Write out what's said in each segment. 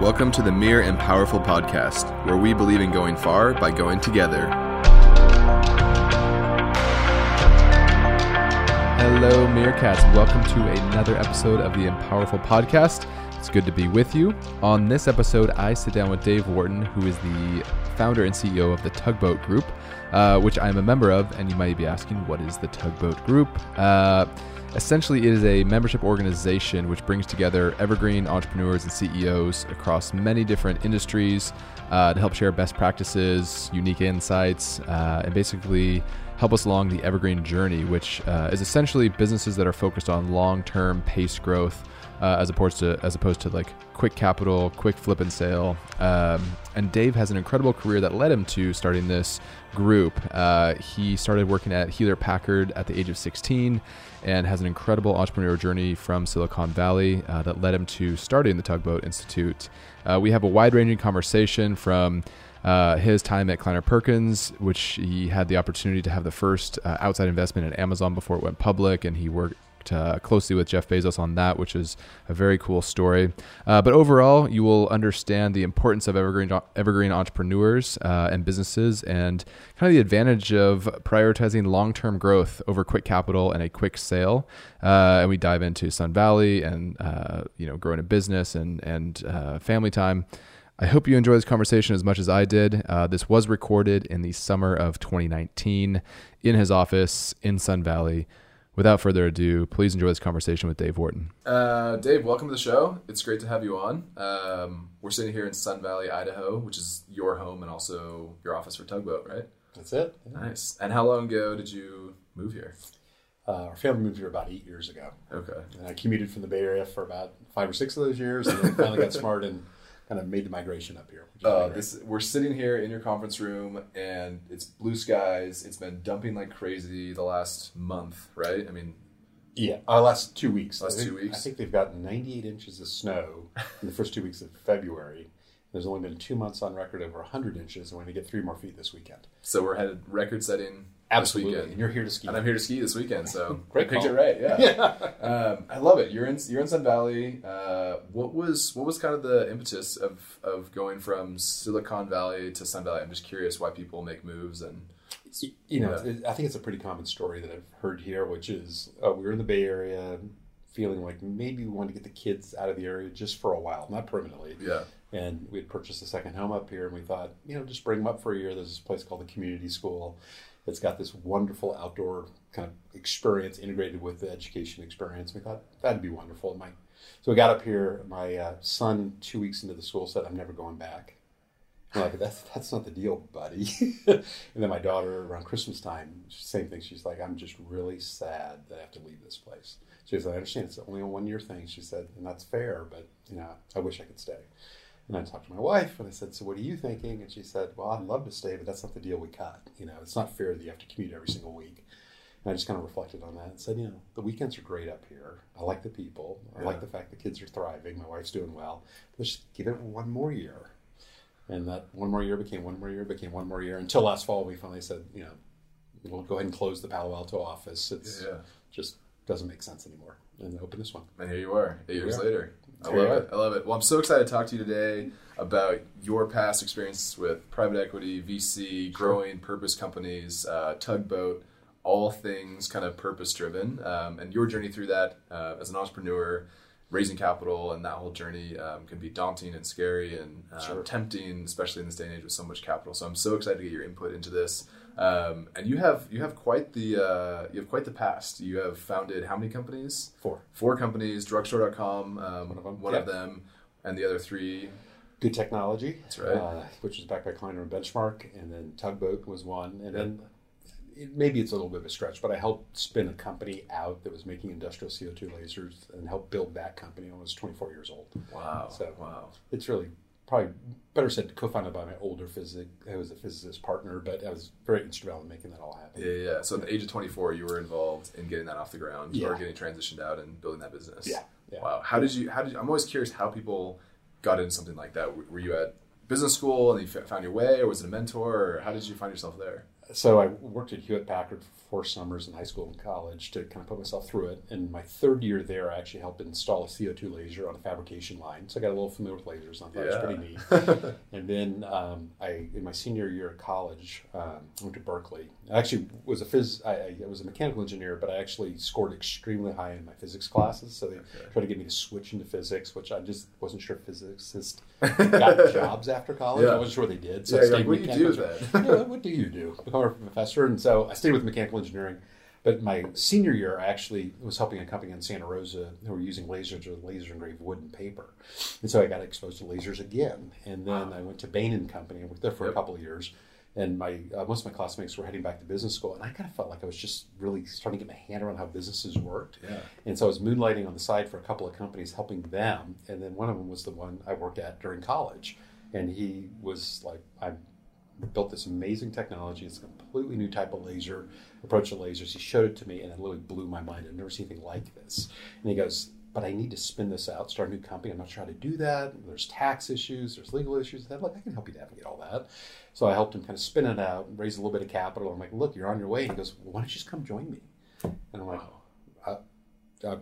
Welcome to the Mere and Powerful podcast, where we believe in going far by going together. Hello, Meerkats. Welcome to another episode of the Empowerful Podcast. It's good to be with you. On this episode, I sit down with Dave Wharton, who is the founder and CEO of the Tugboat Group, uh, which I'm a member of. And you might be asking, what is the Tugboat Group? Uh, essentially, it is a membership organization which brings together evergreen entrepreneurs and CEOs across many different industries uh, to help share best practices, unique insights, uh, and basically help us along the evergreen journey, which uh, is essentially businesses that are focused on long-term pace growth uh, as opposed to as opposed to like quick capital, quick flip and sale. Um, and Dave has an incredible career that led him to starting this group. Uh, he started working at Hewlett Packard at the age of 16 and has an incredible entrepreneurial journey from Silicon Valley uh, that led him to starting the Tugboat Institute. Uh, we have a wide ranging conversation from uh, his time at Kleiner Perkins, which he had the opportunity to have the first uh, outside investment in Amazon before it went public, and he worked uh, closely with Jeff Bezos on that, which is a very cool story. Uh, but overall, you will understand the importance of evergreen evergreen entrepreneurs uh, and businesses, and kind of the advantage of prioritizing long term growth over quick capital and a quick sale. Uh, and we dive into Sun Valley and uh, you know growing a business and and uh, family time. I hope you enjoy this conversation as much as I did. Uh, this was recorded in the summer of 2019 in his office in Sun Valley. Without further ado, please enjoy this conversation with Dave Wharton. Uh, Dave, welcome to the show. It's great to have you on. Um, we're sitting here in Sun Valley, Idaho, which is your home and also your office for Tugboat, right? That's it. Nice. And how long ago did you move here? Uh, our family moved here about eight years ago. Okay. And I commuted from the Bay Area for about five or six of those years, and then finally got smart and kind of made the migration up here. Uh, this we're sitting here in your conference room, and it's blue skies. It's been dumping like crazy the last month, right? I mean, yeah, our last two weeks. Last think, two weeks? I think they've got 98 inches of snow in the first two weeks of February. There's only been two months on record over 100 inches, and we're going to get three more feet this weekend. so we're headed record-setting Absolutely. this And you're here to ski. and I'm here to ski this weekend. So Great I picked call. it right. Yeah. um, I love it. You're in you're in Sun Valley. Uh, what was what was kind of the impetus of of going from Silicon Valley to Sun Valley? I'm just curious why people make moves and you know, Yeah. I think it's a pretty common story that I've heard here, which is uh, we were in the Bay Area, feeling like maybe we want to get the kids out of the area just for a while, not permanently. yeah, And we had purchased a second home up here, and we thought, you know, just bring them up for a year. There's this place called the Community School. It's got this wonderful outdoor kind of experience integrated with the education experience. We thought that'd be wonderful. My, so we got up here. My uh, son, two weeks into the school, said, "I'm never going back." I'm like, that's that's not the deal, buddy. and then my daughter, around Christmas time, same thing. She's like, I'm just really sad that I have to leave this place. She said, I understand it's only a one year thing. She said, and that's fair, but you know, I wish I could stay. And I talked to my wife, and I said, so what are you thinking? And she said, well, I'd love to stay, but that's not the deal we cut. You know, it's not fair that you have to commute every single week. And I just kind of reflected on that and said, you know, the weekends are great up here. I like the people. I Yeah. like the fact the kids are thriving. My wife's doing well. Let's give it one more year. And that one more year became one more year, became one more year until last fall we finally said, you know, we'll go ahead and close the Palo Alto office. It's yeah. just doesn't make sense anymore. And open this one. And here you are, eight years Yeah. later. I love it. I love it. Well, I'm so excited to talk to you today about your past experience with private equity, VC, growing purpose companies, uh, tugboat, all things kind of purpose driven, um, and your journey through that uh, as an entrepreneur, raising capital, and that whole journey um, can be daunting and scary and um, Sure. tempting, especially in this day and age with so much capital. So I'm so excited to get your input into this. Um, and you have you have quite the uh, you have quite the past. You have founded how many companies? Four. four companies, drugstore.com, um, One of them. one Yeah. of them, and the other three. Good technology. That's right. Uh, which was backed by Kleiner and Benchmark, and then Tugboat was one, and then it, maybe it's a little bit of a stretch, but I helped spin a company out that was making industrial CO two lasers and helped build that company. when I was 24 years old. Wow. So- wow. It's really probably better said co-founded by my older physic. I was a physicist partner, but I was very instrumental in making that all happen. Yeah, yeah. So at the age of 24, you were involved in getting that off the ground or Yeah. getting transitioned out and building that business. Yeah, yeah. Wow. How did you, how did you, I'm always curious how people got into something like that. Were you at business school and you found your way or was it a mentor or how did you find yourself there? So I worked at Hewlett Packard for four summers in high school and college to kind of put myself through it. And my third year there, I actually helped install a CO2 laser on a fabrication line. So I got a little familiar with lasers. And I thought it was pretty neat. and then um, I, in my senior year at college, um, went to Berkeley. I actually was a phys. I, I was a mechanical engineer, but I actually scored extremely high in my physics classes. So they tried to get me to switch into physics, which I just wasn't sure physicists got jobs after college. Yeah. I wasn't sure they did. So Yeah, I stayed like, what do you do then? yeah, what do you do? A professor. And so I stayed with mechanical engineering. But my senior year, I actually was helping a company in Santa Rosa who were using lasers to laser engrave wood and paper. And so I got exposed to lasers again. And then I went to Bain and Company. I worked there for a couple of years. And my uh, most of my classmates were heading back to business school, and I kind of felt like I was just really starting to get my hand around how businesses worked. Yeah. And so I was moonlighting on the side for a couple of companies, helping them. And then one of them was the one I worked at during college. And he was like, I built this amazing technology. It's a completely new type of laser, approach to lasers. He showed it to me, and it literally blew my mind. I've never seen anything like this. And he goes, but I need to spin this out, start a new company. I'm not sure how to do that. There's tax issues, there's legal issues. I I can help you navigate all that. So I helped him kind of spin it out, raise a little bit of capital. I'm like, look, you're on your way. And he goes, well, why don't you just come join me? And I'm like, uh, uh,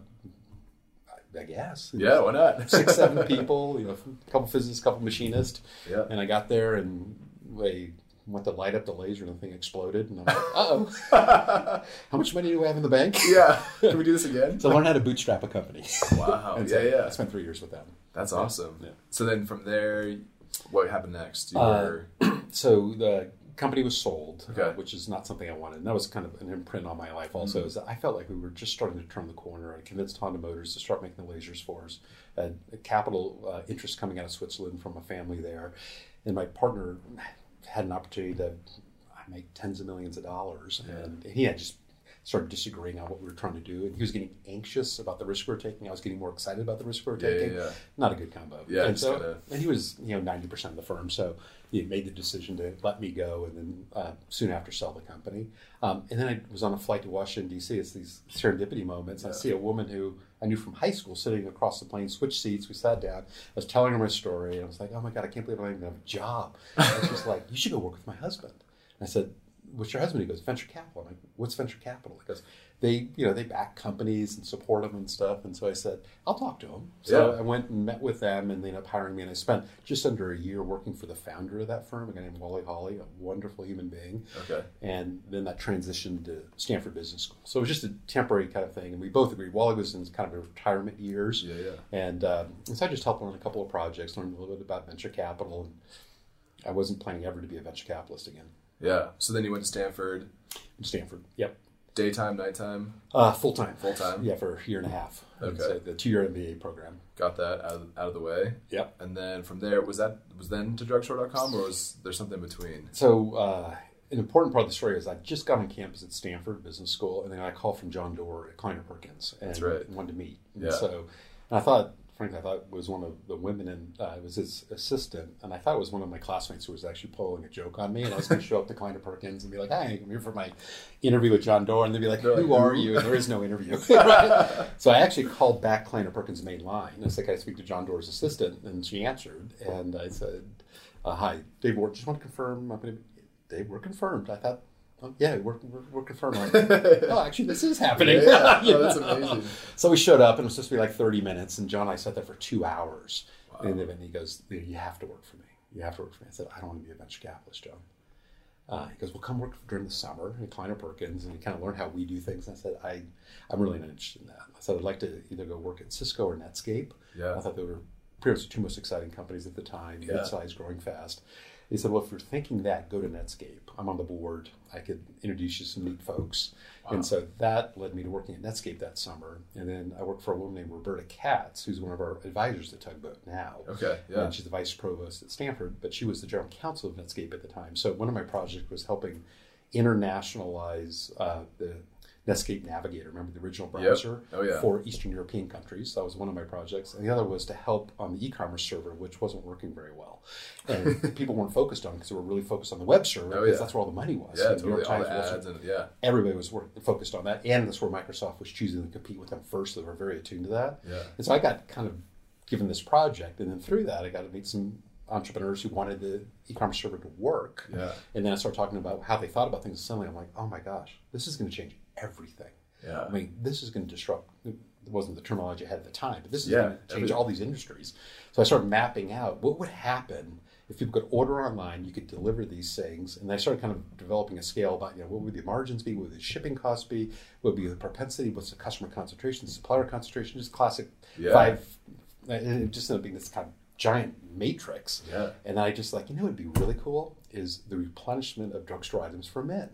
I, I guess. Yeah, why not? Six, seven people, you know, a couple physicists, a couple machinists. Yeah. And I got there and they went to light up the laser and the thing exploded. And I'm like, uh oh, how much money do we have in the bank? yeah. Can we do this again? So I learned how to bootstrap a company. Wow. And Yeah, so yeah. I spent three years with them. That's awesome. Yeah. So then from there, what happened next? You Uh, were, So the company was sold, Okay. uh, which is not something I wanted. And that was kind of an imprint on my life also, Mm-hmm. is that I felt like we were just starting to turn the corner. I convinced Honda Motors to start making the lasers for us. Had a capital uh, interest coming out of Switzerland from a family there. And my partner had an opportunity to make tens of millions of dollars. And he had just started disagreeing on what we were trying to do. And he was getting anxious about the risk we were taking. I was getting more excited about the risk we were Yeah, yeah, taking. yeah. Not a good combo. Yeah, and so kinda- and he was you know ninety percent of the firm, so he made the decision to let me go, and then uh, soon after sell the company. Um, and then I was on a flight to Washington D.C. It's these serendipity moments. I see a woman who I knew from high school sitting across the plane, switched seats. We sat down. I was telling her my story, and I was like, "Oh my god, I can't believe I don't even have a job." And like, "You should go work with my husband." And I said, "What's your husband?" He goes, "Venture capital." I'm like, "What's venture capital?" He goes, "They, you know, they back companies and support them and stuff." And so I said, "I'll talk to him." So Yeah. I went and met with them, and they ended up hiring me. And I spent just under a year working for the founder of that firm, a guy named Wally Holly, a wonderful human being. okay. And then that transitioned to Stanford Business School. So it was just a temporary kind of thing. And we both agreed. Wally was in kind of retirement years. Yeah, yeah. And, um, and so I just helped on a couple of projects, learned a little bit about venture capital. And I wasn't planning ever to be a venture capitalist again. Yeah. So then you went to Stanford, Stanford. Yep. daytime, nighttime, Uh, full time. full time. Yeah, for a year and a half. Okay. So the two year MBA program. Got that out of, out of the way. Yep. And then from there, was that was then to drugstore.com or was there something in between? So uh, an important part of the story is I just got on campus at Stanford Business School, and then I called from John Doerr at Kleiner Perkins, and That's right. wanted to meet. And Yeah. So, and I thought, frankly, I thought it was one of the women, and uh, it was his assistant, and I thought it was one of my classmates who was actually pulling a joke on me, and I was going to show up to Kleiner Perkins and be like, "Hey, I'm here for my interview with John Doerr," and they'd be like, "Who are you?" And there is no interview. Right? So I actually called back Kleiner Perkins' main line. I said, "Can I speak to John Doerr's assistant?" And she answered, and I said, uh, "Hi, Dave Ward. Just want to confirm. I'm going to Dave. We're confirmed." I thought. Oh, yeah, we're, we're, we're confirmed. Like, oh, actually, this is happening. Yeah. You Oh, that's amazing. So we showed up, and it was supposed to be like 30 minutes, and John and I sat there for two hours. Wow. And then he goes, You have to work for me. You have to work for me. I said, I don't want to be a venture capitalist, John. Uh, he goes, Well, come work during the summer at Kleiner Perkins, and you kind of learn how we do things. And I said, I, I'm really not interested in that. I said, I'd like to either go work at Cisco or Netscape. Yeah. I thought they were pretty much the two most exciting companies at the time, Yeah. mid-sized, growing fast. He said, "Well, if you're thinking that, go to Netscape. I'm on the board. I could introduce you to some neat folks." And so that led me to working at Netscape that summer. And then I worked for a woman named Roberta Katz, who's one of our advisors at Tugboat now. Okay. Yeah. And she's the vice provost at Stanford, but she was the general counsel of Netscape at the time. So one of my projects was helping internationalize uh, the Netscape Navigator. Remember the original browser Oh, yeah. for Eastern European countries. That was one of my projects, and the other was to help on the e-commerce server, which wasn't working very well, and people weren't focused on because they were really focused on the web server Oh, because yeah. that's where all the money was. Yeah, And New York totally. All the ads and yeah. everybody was work, focused on that, and that's where Microsoft was choosing to compete with them first. So they were very attuned to that. Yeah. And so I got kind of given this project, and then through that, I got to meet some entrepreneurs who wanted the e-commerce server to work. Yeah. And then I started talking about how they thought about things. And suddenly I'm like, oh my gosh, this is going to change everything. Yeah. I mean, this is going to disrupt. It wasn't the terminology I had at the time, but this is Yeah, going to change all these industries. So I started mapping out what would happen if people could order online. You could deliver these things, and I started kind of developing a scale about you know what would the margins be, what would the shipping costs be, what would be the propensity, what's the customer concentration, supplier concentration, just classic Yeah. five. And it just ended up being this kind of giant matrix. Yeah. And I just like, you know, what would be really cool is the replenishment of drugstore items for men,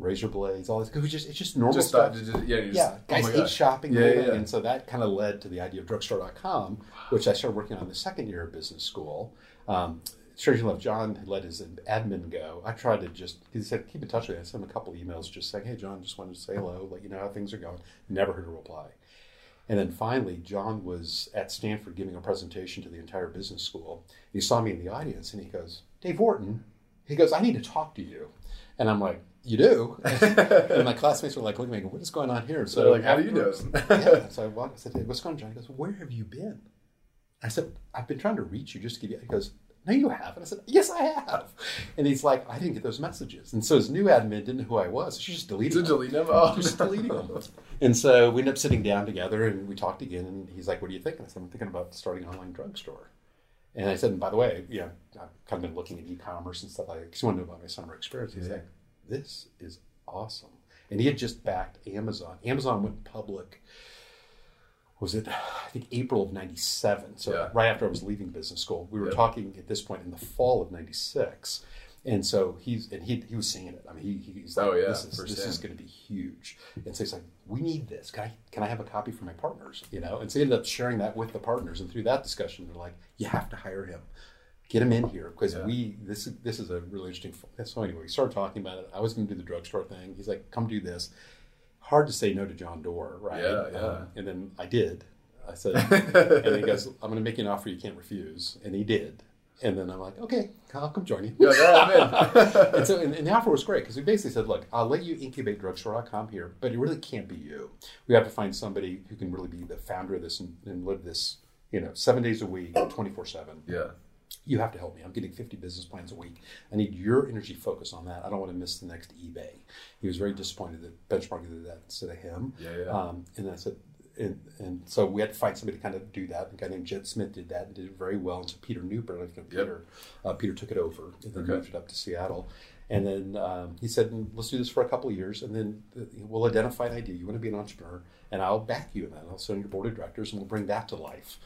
razor blades, all this. Because just it's just normal Just stuff. did- yeah, just, yeah, oh guys hate gosh. shopping, Yeah, living, yeah. and so that kind of led to the idea of drugstore.com, which I started working on the second year of business school. Um, Strangely enough, John had let his admin go. I tried to just, he said, keep in touch with me. I sent him a couple emails just saying, hey, John, just wanted to say hello, let you know how things are going. Never heard a reply. And then finally, John was at Stanford giving a presentation to the entire business school. He saw me in the audience and he goes, Dave Wharton, he goes, I need to talk to you. And I'm like, you do? and my classmates were like looking at me, what is going on here? So They're like, how do you know? yeah. So I walked, I said, hey, what's going on, John? He goes, where have you been? I said, I've been trying to reach you just to give you. He goes, no, you haven't. I said, yes, I have. And he's like, I didn't get those messages. And so his new admin didn't know who I was. So She just deleted them. delete them? Oh, Just deleting them. And so we ended up sitting down together and we talked again. And he's like, what are you thinking? I said, I'm thinking about starting an online drugstore. And I said, and by the way, you know, I've kind of been looking at e-commerce and stuff like that. Because he wanted to know about my summer experience. He's Yeah. like, this is awesome. And he had just backed Amazon. Amazon went public was it I think April of '97. So Yeah. right after I was leaving business school, we were Yep. talking at this point in the fall of '96, and so he's and he he was seeing it. I mean, he, he's like, Oh, yeah, this is, this is going to be huge. And so he's like, we need this. Can I can I have a copy for my partners? You know, and so he ended up sharing that with the partners, and through that discussion, they're like, you have to hire him. Get him in here because Yeah. we this is this is a really interesting. So anyway, we started talking about it. I was going to do the drugstore thing. He's like, "Come do this." Hard to say no to John Doerr, right? Yeah, yeah. Um, and then I did. I said, and he goes, "I'm going to make you an offer you can't refuse," and he did. And then I'm like, "Okay, I'll come join you." You're like, all right, I'm in. and so, and, and the offer was great because we basically said, "Look, I'll let you incubate drugstore.com here, but it really can't be you. We have to find somebody who can really be the founder of this and, and live this, you know, seven days a week, twenty four seven. yeah. You have to help me. I'm getting 50 business plans a week. I need your energy focus on that. I don't want to miss the next eBay. He was very disappointed that Benchmark did that instead of him. Yeah, yeah. Um, and I said, and, and so we had to find somebody to kind of do that. A guy named Jed Smith did that and did it very well. And so Peter Neupert, I don't know if you Peter, uh, Peter took it over and then Okay. moved it up to Seattle. And then um, he said, let's do this for a couple of years, and then uh, we'll identify an idea. You want to be an entrepreneur, and I'll back you in that. I'll send on your board of directors, and we'll bring that to life.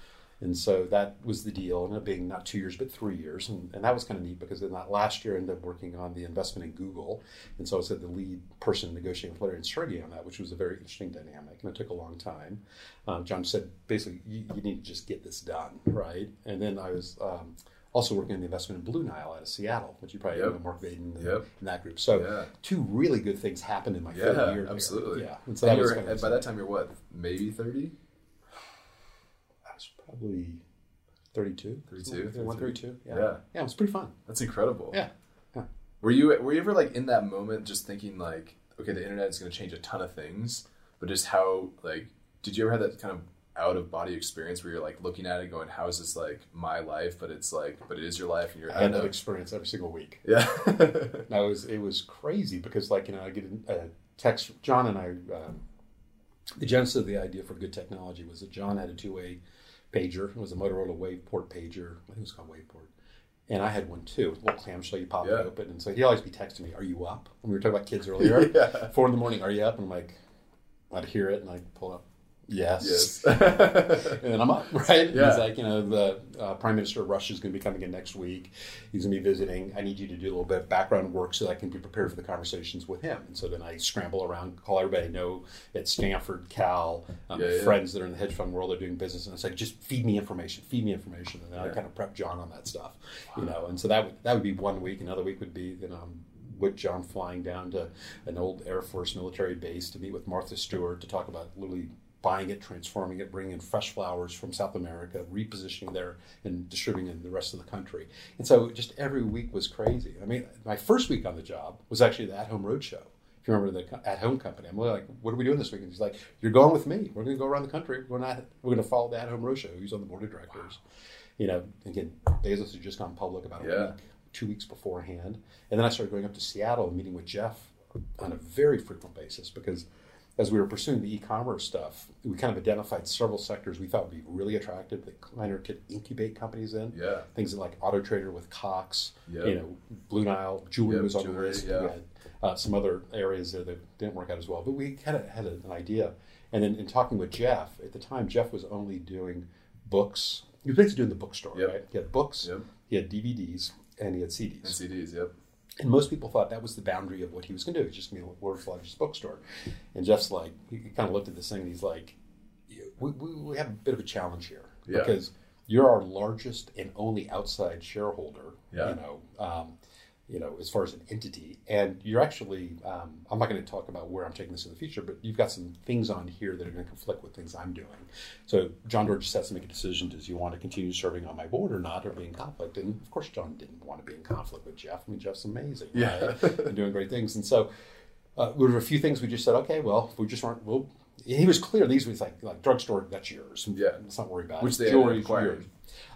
And so that was the deal. Ended up being not two years, but three years. And, and that was kind of neat because in that last year, I ended up working on the investment in Google. And so I was the lead person negotiating with Larry and Sergey on that, which was a very interesting dynamic. And it took a long time. Um, John said, basically, you, you need to just get this done, right? And then I was um, also working on the investment in Blue Nile out of Seattle, which you probably Yep. know Mark Vadon and, Yep. and that group. So Yeah. two really good things happened in my third Yeah, year. there. absolutely. Yeah. And so And that was kind of by that time, you're what? Maybe 30? I was probably 32. 32. 132. Yeah. Yeah. Yeah, it was pretty fun. That's incredible. Yeah. Yeah. Were you were you ever like in that moment just thinking like, okay, the internet is going to change a ton of things, but just how like did you ever have that kind of out of body experience where you're like looking at it going, how is this like my life? But it's like, but it is your life, and you're I had don't that experience every single week. yeah, Now it was it was crazy because like you know I get a text. John and I, um, the genesis of the idea for good technology was that John had a two way pager. It was a Motorola Waveport pager. I think it was called Waveport. And I had one too, a little clamshell you pop Yeah. it open. And so he'd always be texting me, "Are you up?" When we were talking about kids earlier, Yeah. four in the morning, "Are you up?" And I'm like, I'd hear it and I'd pull up, "Yes." yes, and then I'm up, right? Yeah. He's like, you know, the uh, Prime Minister of Russia is going to be coming in next week. He's going to be visiting. I need you to do a little bit of background work so that I can be prepared for the conversations with him. And so then I scramble around, call everybody I know at Stanford, Cal, um, Yeah, yeah. friends that are in the hedge fund world are doing business. And it's like, just feed me information, feed me information. And then I kind of prep John on that stuff, you know. And so that would, that would be one week. Another week would be, you know, with John flying down to an old Air Force military base to meet with Martha Stewart to talk about literally buying it, transforming it, bringing in fresh flowers from South America, repositioning there, and distributing in the rest of the country. And so just every week was crazy. I mean, my first week on the job was actually the At Home Roadshow. if you remember the at home company, I'm like, what are we doing this weekend? He's like, you're going with me. We're going to go around the country. We're not. We're going to follow the at home roadshow. He's on the board of directors. You know, again, Bezos had just gone public about a Yeah. week, two weeks beforehand, and then I started going up to Seattle and meeting with Jeff on a very frequent basis because as we were pursuing the e-commerce stuff, we kind of identified several sectors we thought would be really attractive that Kleiner could incubate companies in. Yeah. Things like Auto Trader with Cox, Yep. you know, Blue Nile, jewelry Yep, was on the list. yeah. We had uh, some other areas there that didn't work out as well, but we kind of had an idea. And then in talking with Jeff, at the time, Jeff was only doing books. He was basically doing the bookstore, Yep. right? He had books, he had DVDs, and he had CDs. And CDs. Yep. And most people thought that was the boundary of what he was going to do. He's just going to be the world's largest bookstore. And Jeff's like, he kind of looked at this thing and he's like, we, we, we have a bit of a challenge here Yeah. because you're our largest and only outside shareholder. Yeah. You know, um, you know, as far as an entity, and you're actually, um, I'm not going to talk about where I'm taking this in the future, but you've got some things on here that are going to conflict with things I'm doing. So John Doerr just has to make a decision: Does he want to continue serving on my board or not, or be in conflict? And of course, John didn't want to be in conflict with Jeff. I mean, Jeff's amazing, Yeah. right? and doing great things. And so uh, there were a few things we just said, okay, well, we just weren't. Well, he was clear. These was like like drugstore. That's yours. Yeah. let's not worry about Which it. they ended up Jewelry's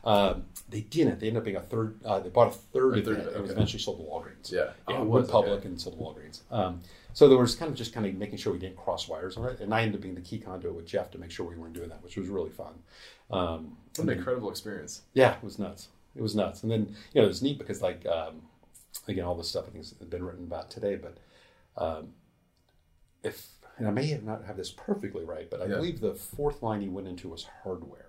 Um, they didn't. They ended up being a third. Uh, they bought a third A third it. of it, It was eventually sold to Walgreens. Yeah. yeah. Oh, it went public okay. and sold to Walgreens. Um, so there was kind of just kind of making sure we didn't cross wires on it, and I ended up being the key conduit with Jeff to make sure we weren't doing that, which was really fun. Um, What an incredible experience. yeah, it was nuts. It was nuts. And then, you know, it was neat because, like, um, again, all this stuff I think has been written about today, but um, if, and I may have not have this perfectly right, but I Yeah. believe the fourth line he went into was hardware.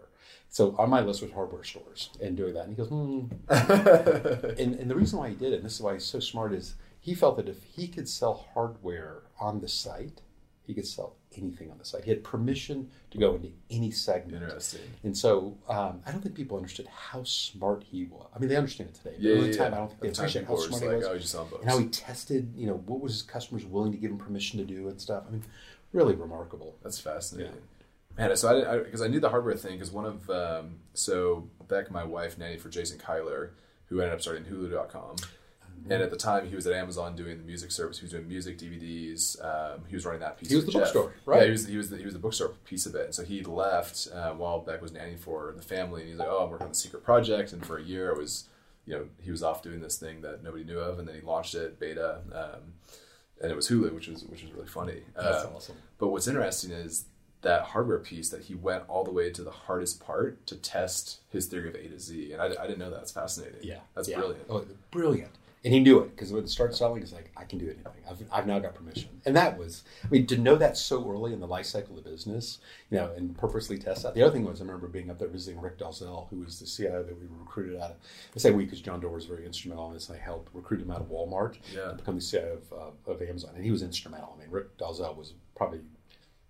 So on my list was hardware stores and doing that. And he goes, hmm. and, and the reason why he did it, and this is why he's so smart, is he felt that if he could sell hardware on the site, he could sell anything on the site. He had permission to go into any segment. Interesting. And so um, I don't think people understood how smart he was. I mean, they understand it today. But Yeah, at yeah, the time, yeah. I don't think they the appreciate how smart he was. oh, you just sell books. and how he tested, you know, what was his customers willing to give him permission to do and stuff. I mean, really remarkable. That's fascinating. Man, so I because I, knew the hardware thing because one of um, so Beck, my wife, nanny for Jason Kilar, who ended up starting Hulu.com. And at the time, he was at Amazon doing the music service. He was doing music DVDs. Um, he was running that piece. He was the Jeff. bookstore, Yeah, right. he was. He was. The, he was the bookstore piece of it. And so he left uh, while Beck was nanny for the family. And he's like, "Oh, I'm working on the secret project." And for a year, it was, you know, he was off doing this thing that nobody knew of. And then he launched it beta, um, and it was Hulu, which was which was really funny. That's Um, awesome. but what's interesting is that hardware piece that he went all the way to the hardest part to test his theory of A to Z. And I, I didn't know that. That's fascinating. Yeah. That's yeah. brilliant. Oh, brilliant. And he knew it because when it started selling, he's like, I can do anything. I've, I've now got permission. And that was, I mean, to know that so early in the life cycle of the business, you know, and purposely test that. The other thing was, I remember being up there visiting Rick Dalzell, who was the CIO that we were recruited out of, I say we because John Doerr was very instrumental in this. I helped recruit him out of Walmart Yeah. to become the CIO of, uh, of Amazon. And he was instrumental. I mean, Rick Dalzell was probably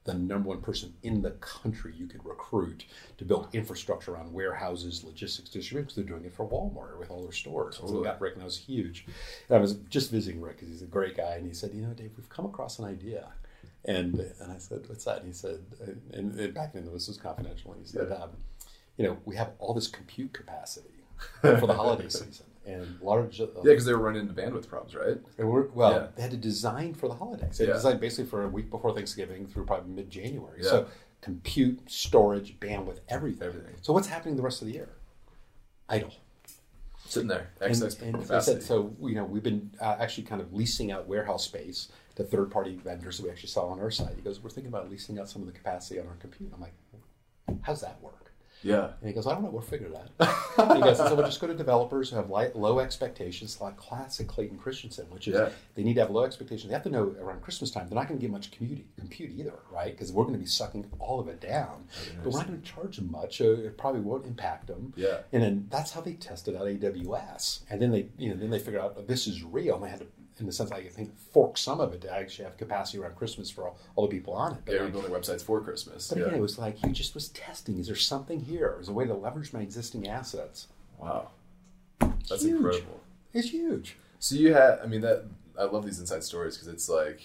the number one person in the country you could recruit to build infrastructure around warehouses, logistics, distribution—they're doing it for Walmart with all their stores. So Totally. got Rick, and that was huge. And I was just visiting Rick because he's a great guy, and he said, "You know, Dave, we've come across an idea." And and I said, "What's that?" And he said, and, and back then this was confidential. And he said, Yeah. um, "You know, we have all this compute capacity for the holiday season, and large." Uh, Yeah, because they were running into bandwidth problems, right? they were, well, Yeah. they had to design for the holidays. They Yeah. designed basically for a week before Thanksgiving through probably mid January. Yeah. So compute, storage, bandwidth, everything. Everything. So what's happening the rest of the year? Idle. Sitting there, excess and I capacity. said, so you know we've been uh, actually kind of leasing out warehouse space to third party vendors that we actually sell on our side. He goes, we're thinking about leasing out some of the capacity on our compute. I'm like, how's that work? Yeah, And he goes, I don't know, we'll figure it out. he goes, so we'll just go to developers who have light, low expectations, like classic Clayton Christensen, which is Yeah. they need to have low expectations. They have to know around Christmas time they're not going to get much compute, compute either, right? Because we're going to be sucking all of it down. But we're not going to charge them much. So it probably won't impact them. Yeah. And then that's how they tested out AWS. And then they, you know, then they figured out this is real. And they had to, in the sense, I think, fork some of it to actually have capacity around Christmas for all, all the people on it. But they were like, building websites for Christmas. but yeah. again, it was like he just was testing. Is there something here? Is a way to leverage my existing assets? wow, that's Huge. incredible. It's huge. So you had, I mean, that I love these inside stories because it's like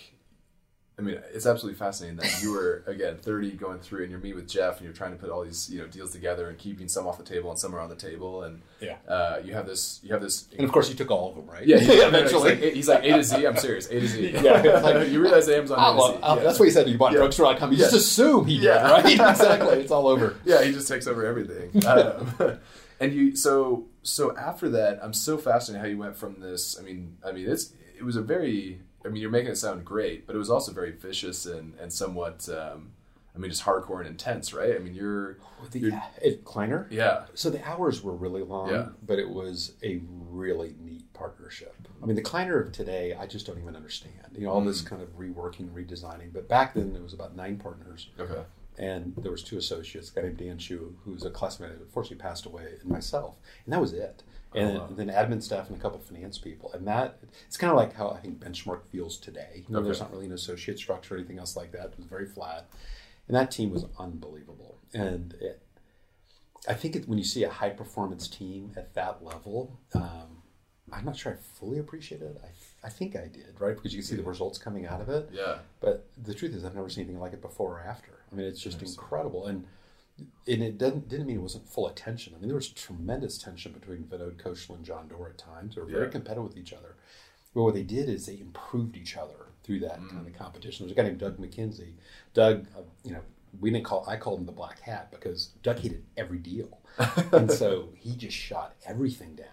I mean, it's absolutely fascinating that you were again 30 going through and you're meeting with Jeff and you're trying to put all these you know deals together and keeping some off the table and some are on the table and Yeah. uh, you have this you have this And of course, you took all of them, right? yeah, he- eventually. he's like, he's like A to Z I'm serious A to Z Yeah, like- you realize Amazon I'll- A to Z I'll- yeah. That's what he said. You bought Yeah. drugstore.com. You Yeah. just assume he did, Yeah. right? exactly. It's all over. yeah, he just takes over everything. Um, and you, so so after that, I'm so fascinated how you went from this. I mean, I mean, it's it was a very. I mean, you're making it sound great, but it was also very vicious and and somewhat. Um, I mean, just hardcore and intense, right? I mean, you're, The, you're it, Kleiner. yeah, So the hours were really long, Yeah. but it was a really neat partnership. I mean, the Kleiner of today, I just don't even understand. You know, all this kind of reworking, redesigning. But back then, there was about nine partners, okay, and there was two associates, a guy named Dan Chu, who was a classmate who unfortunately passed away, and myself, and that was it. And, Oh, wow. then admin staff and a couple finance people, and that it's kind of like how I think Benchmark feels today. You know, there's not really an associate structure or anything else like that. It was very flat, and that team was unbelievable. And it, I think it, when you see a high performance team at that level, um, I'm not sure I fully appreciate it. I, I think I did, right? Because you can see the results coming out of it. yeah, But the truth is, I've never seen anything like it before or after. I mean, it's just incredible. And and it doesn't didn't mean it wasn't full of tension. I mean, there was tremendous tension between Vinod Khosla and John Doerr at times. They were very Yeah. competitive with each other. But what they did is they improved each other through that Mm. kind of competition. There's a guy named Doug Mackenzie. Doug, uh, you know, we didn't call I called him the black hat because Doug hated every deal, and so he just shot everything down.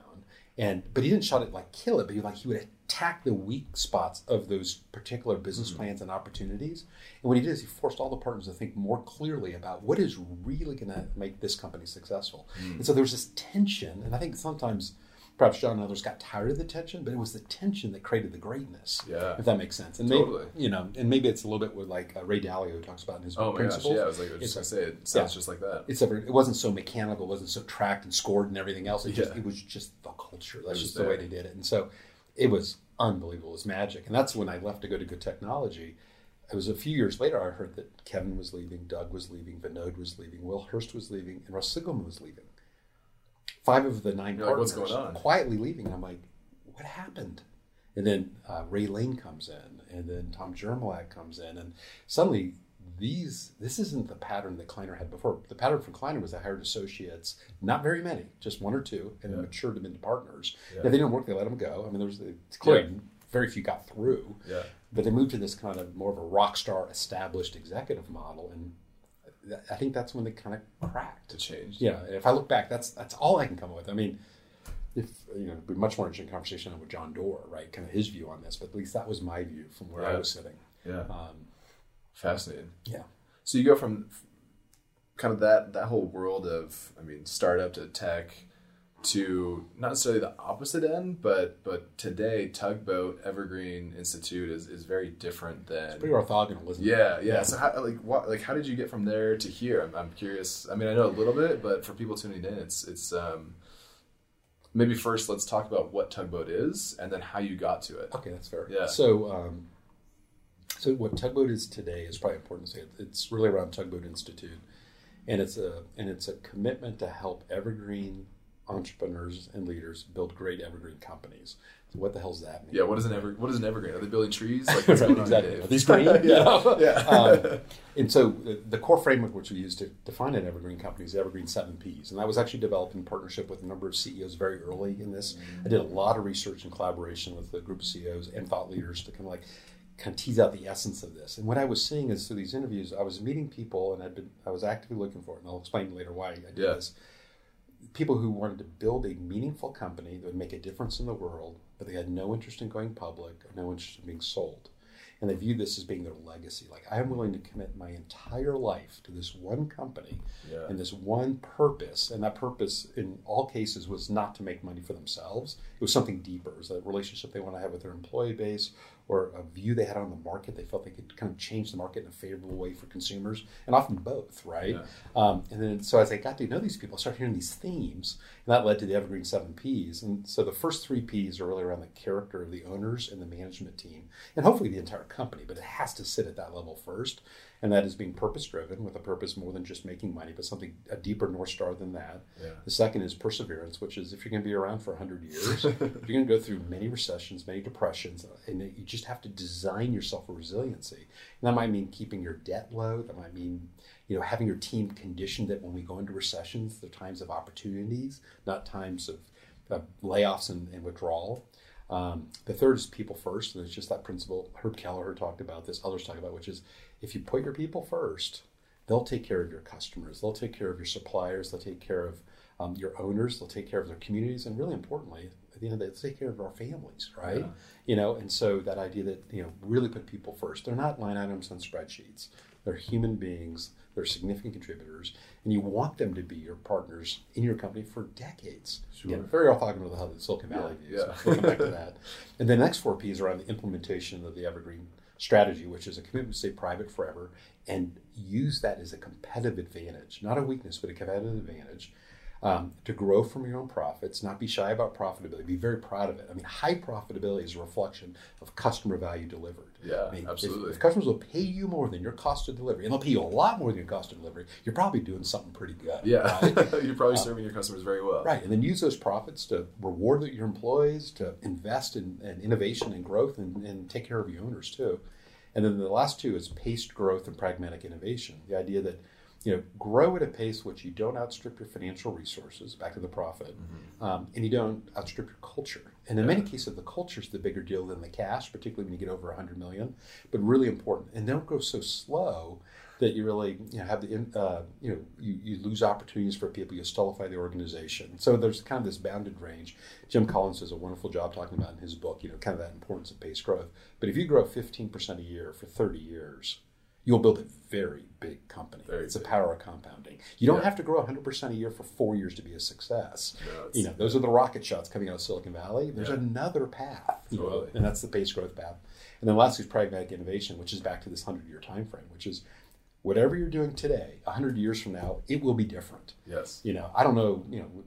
And but he didn't shot it like kill it, but he like he would attack the weak spots of those particular business Mm-hmm. plans and opportunities. And what he did is he forced all the partners to think more clearly about what is really going to make this company successful. Mm. And so there was this tension, and I think sometimes perhaps John and others got tired of the tension, but it was the tension that created the greatness. Yeah. if that makes sense. And Totally. maybe you know, and maybe it's a little bit what like uh, Ray Dalio talks about in his oh my principles. gosh, yeah, I was like, I was just It's gonna say it sounds yeah. just like that. it's ever, it wasn't so mechanical, it wasn't so tracked and scored and everything else. It just Yeah. it was just the culture. That's just the way they did it. And so it was unbelievable. It was magic. And that's when I left to go to Good Technology. It was a few years later I heard that Kevin was leaving, Doug was leaving, Vinod was leaving, Will Hearst was leaving, and Russ Siegelman was leaving. Five of the 9 You're like, partners "What's going on?" quietly leaving. And I'm like, what happened? And then uh, Ray Lane comes in, and then Tom Jermoluk comes in, and suddenly these this isn't the pattern that Kleiner had before. The pattern from Kleiner was they hired associates, not very many, just one or two, and Yeah. matured them into partners. Yeah. If they didn't work, they let them go. I mean, there was it's clear Yeah. very few got through, Yeah, but they moved to this kind of more of a rock star established executive model, and I think that's when they kind of cracked. to change. Yeah, if I look back, that's that's all I can come up with. I mean, if you know, it'd be much more interesting conversation with John Doerr, right? Kind of his view on this, but at least that was my view from where I was sitting. yeah, Um, fascinating. yeah, So you go from kind of that that whole world of I mean startup to tech to not necessarily the opposite end, but but today Tugboat Evergreen Institute is, is very different than pretty orthogonal, isn't it? yeah, yeah. So how like what like how did you get from there to here? I'm, I'm curious. I mean, I know a little bit, but for people tuning in, it's it's um maybe first let's talk about what Tugboat is and then how you got to it. Okay, that's fair. Yeah. So, um, so what Tugboat is today is probably important to say. It's really around Tugboat Institute, and it's a and it's a commitment to help evergreen entrepreneurs and leaders build great evergreen companies. So what the hell does that mean? Yeah, what is an ever what is an evergreen? Are they building trees? Like what's right, going exactly. Are these green? You yeah. know? yeah. um, and so the, the core framework which we use to define an evergreen company is the evergreen seven Ps, and that was actually developed in partnership with a number of CEOs very early in this. I did a lot of research and collaboration with a group of CEOs and thought leaders to kind of like kind of tease out the essence of this. And what I was seeing is through these interviews, I was meeting people, and I'd been I was actively looking for it, and I'll explain later why I did Yeah. this. People who wanted to build a meaningful company that would make a difference in the world, but they had no interest in going public or no interest in being sold and they view this as being their legacy. Like I am willing to commit my entire life to this one company Yeah. and this one purpose, and that purpose in all cases was not to make money for themselves. It was something deeper. It was a relationship they want to have with their employee base or a view they had on the market. They felt they could kind of change the market in a favorable way for consumers, and often both, right? Yeah. Um, and then, so as I got to know these people, I started hearing these themes, and that led to the Evergreen Seven Ps. And so the first three Ps are really around the character of the owners and the management team, and hopefully the entire company, but it has to sit at that level first. And that is being purpose driven with a purpose more than just making money, but something a deeper north star than that. Yeah. The second is perseverance, which is if you're going to be around for 100 years, you're going to go through many recessions, many depressions, and you just have to design yourself for resiliency. And that might mean keeping your debt low. That might mean you know having your team conditioned that when we go into recessions, they're times of opportunities, not times of, of layoffs and, and withdrawal. Um, the third is people first, and it's just that principle. Herb Kelleher talked about this, others talk about, which is if you put your people first, they'll take care of your customers, they'll take care of your suppliers, they'll take care of um, your owners, they'll take care of their communities, and really importantly, at the end of the day, they'll take care of our families, right? Yeah. You know, and so that idea that you know really put people first. They're not line items on spreadsheets. They're human beings. They're significant contributors, and you want them to be your partners in your company for decades. Sure. Again, very orthogonal to how the Silicon Valley Yeah, views. yeah. We'll come back to that. And the next four P's are on the implementation of the Evergreen strategy, which is a commitment to stay private forever and use that as a competitive advantage, not a weakness, but a competitive advantage. Um, to grow from your own profits, not be shy about profitability, be very proud of it. I mean, high profitability is a reflection of customer value delivered. Yeah, I mean, if- absolutely. If, customers will pay you more than your cost of delivery, and they'll pay you a lot more than your cost of delivery, you're probably doing something pretty good. Yeah, right? you're probably serving your customers very well. Right, and then use those profits to reward your employees, to invest in, in innovation and growth, and, and take care of your owners too. And then the last two is paced growth and pragmatic innovation. The idea that you know grow at a pace which you don't outstrip your financial resources, back to the profit, um, and you don't outstrip your culture. And in many cases, the culture is the bigger deal than the cash, particularly when you get over 100 million. But really important, and don't go so slow that you really you know, have the uh, you know you, you lose opportunities for people. You stultify the organization. So there's kind of this bounded range. Jim Collins does a wonderful job talking about in his book. You know, kind of that importance of pace growth. But if you grow 15% a year for 30 years, you'll build a very big company. Very it's the big. power of compounding. You don't Yeah. have to grow 100% a year for four years to be a success. No, you know, those are the rocket shots coming out of Silicon Valley. There's Yeah. another path, you know, and that's the pace growth path. And then lastly is pragmatic innovation, which is back to this 100 year time frame, which is whatever you're doing today, 100 years from now, it will be different. Yes. You know, I don't know, you know,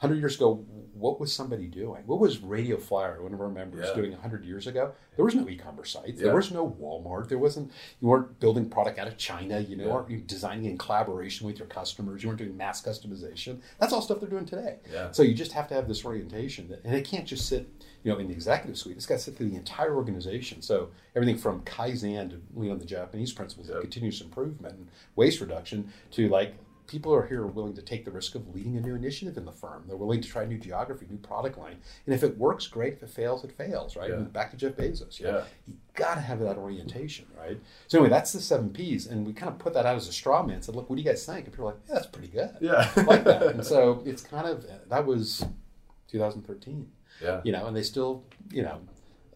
100 years ago, what was somebody doing? What was Radio Flyer, one of our members, Yeah. doing 100 years ago? There was no e-commerce sites. There was no Walmart. There wasn't, you weren't building product out of China. You know, Yeah. aren't you designing in collaboration with your customers? You weren't doing mass customization. That's all stuff they're doing today. Yeah. So you just have to have this orientation, that, and it can't just sit, you know, in the executive suite. It's got to sit through the entire organization. So everything from kaizen to you know the Japanese principles of continuous improvement and waste reduction to like people are here willing to take the risk of leading a new initiative in the firm. They're willing to try a new geography, new product line, and if it works, great. If it fails, it fails. Right. Yeah. Back to Jeff Bezos. you know, Yeah. You got to have that orientation, right? So anyway, that's the seven P's, and we kind of put that out as a straw man. Said, look, what do you guys think? And people are like, yeah, that's pretty good Yeah. like that. And so it's kind of that was 2013, Yeah. you know, and they still, you know,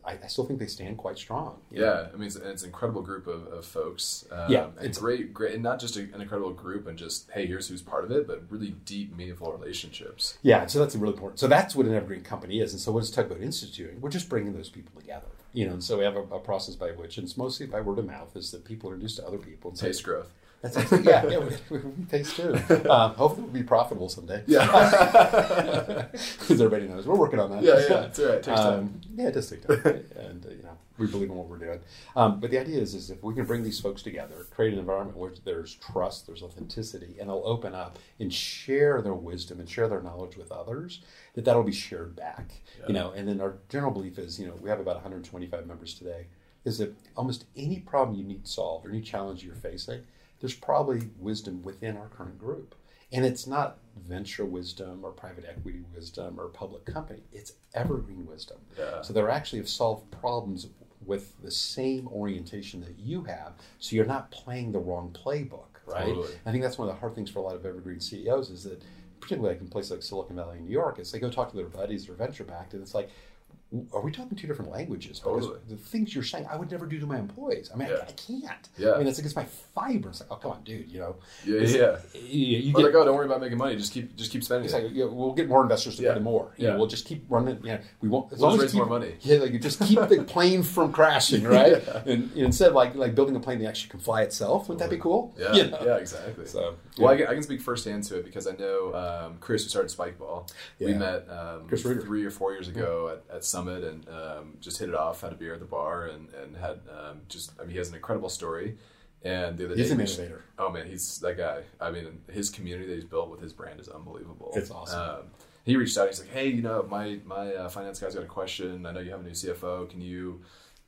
I, I still think they stand quite strong. Yeah, I mean, it's, it's an incredible group of, of folks. Um, Yeah, it's- great, great, and not just a, an incredible group and just hey, here's who's part of it, but really deep, meaningful relationships. Yeah, so that's really important. So that's what an evergreen company is. And so what is Tugboat Instituting? We're just bringing those people together, you know. And so we have a, a process by which, and it's mostly by word of mouth, is that people are introduced to other people. Taste growth. That's it. yeah, yeah, we, we, taste too. Um, hopefully, we'll be profitable someday. Yeah. because everybody knows we're working on that. Yeah, yeah, all right. It takes time. Um, yeah, it does take time, and uh, you know we believe in what we're doing. Um, but the idea is, is if we can bring these folks together, create an environment where there's trust, there's authenticity, and they'll open up and share their wisdom and share their knowledge with others, that that'll be shared back. You know, and then our general belief is, you know, we have about 125 members today. Is that almost any problem you need solved or any challenge you're facing, there's probably wisdom within our current group. And it's not venture wisdom or private equity wisdom or public company. It's evergreen wisdom. Yeah. So they're actually have solved problems with the same orientation that you have. So you're not playing the wrong playbook, right? Totally. I think that's one of the hard things for a lot of evergreen CEOs is that, particularly like in places like Silicon Valley and New York, is they go talk to their buddies or venture backed, and it's like, are we talking two different languages? Because Totally. the things you're saying, I would never do to my employees. I mean, Yeah. I, I can't. Yeah. I mean, that's against my fiber. It's like, oh, come on, dude. You know, Yeah, It's- yeah. you, you get like, oh, don't worry about making money. Just keep, just keep spending it's it. like, yeah, we'll get more investors to Yeah. put in more. You Yeah. know, we'll just keep running. Yeah, we won't. As We'll long as raise keep, more money. Yeah, like just keep the plane from crashing, right? Yeah. And, and instead, of like like building a plane that actually can fly itself. Wouldn't that be cool? Yeah, You know? yeah, exactly. So, Well, I can, I can speak firsthand to it because I know um, Chris, who started Spikeball. We met um, Chris three or four years ago at, at Summit and um, just hit it off, had a beer at the bar, and, and had um, just, I mean, he has an incredible story. And the other He's day, an innovator. Oh man, he's that guy. I mean, his community that he's built with his brand is unbelievable. It's awesome. Um, he reached out. He's like, "Hey, you know, my my uh, finance guy's got a question. I know you have a new CFO. Can you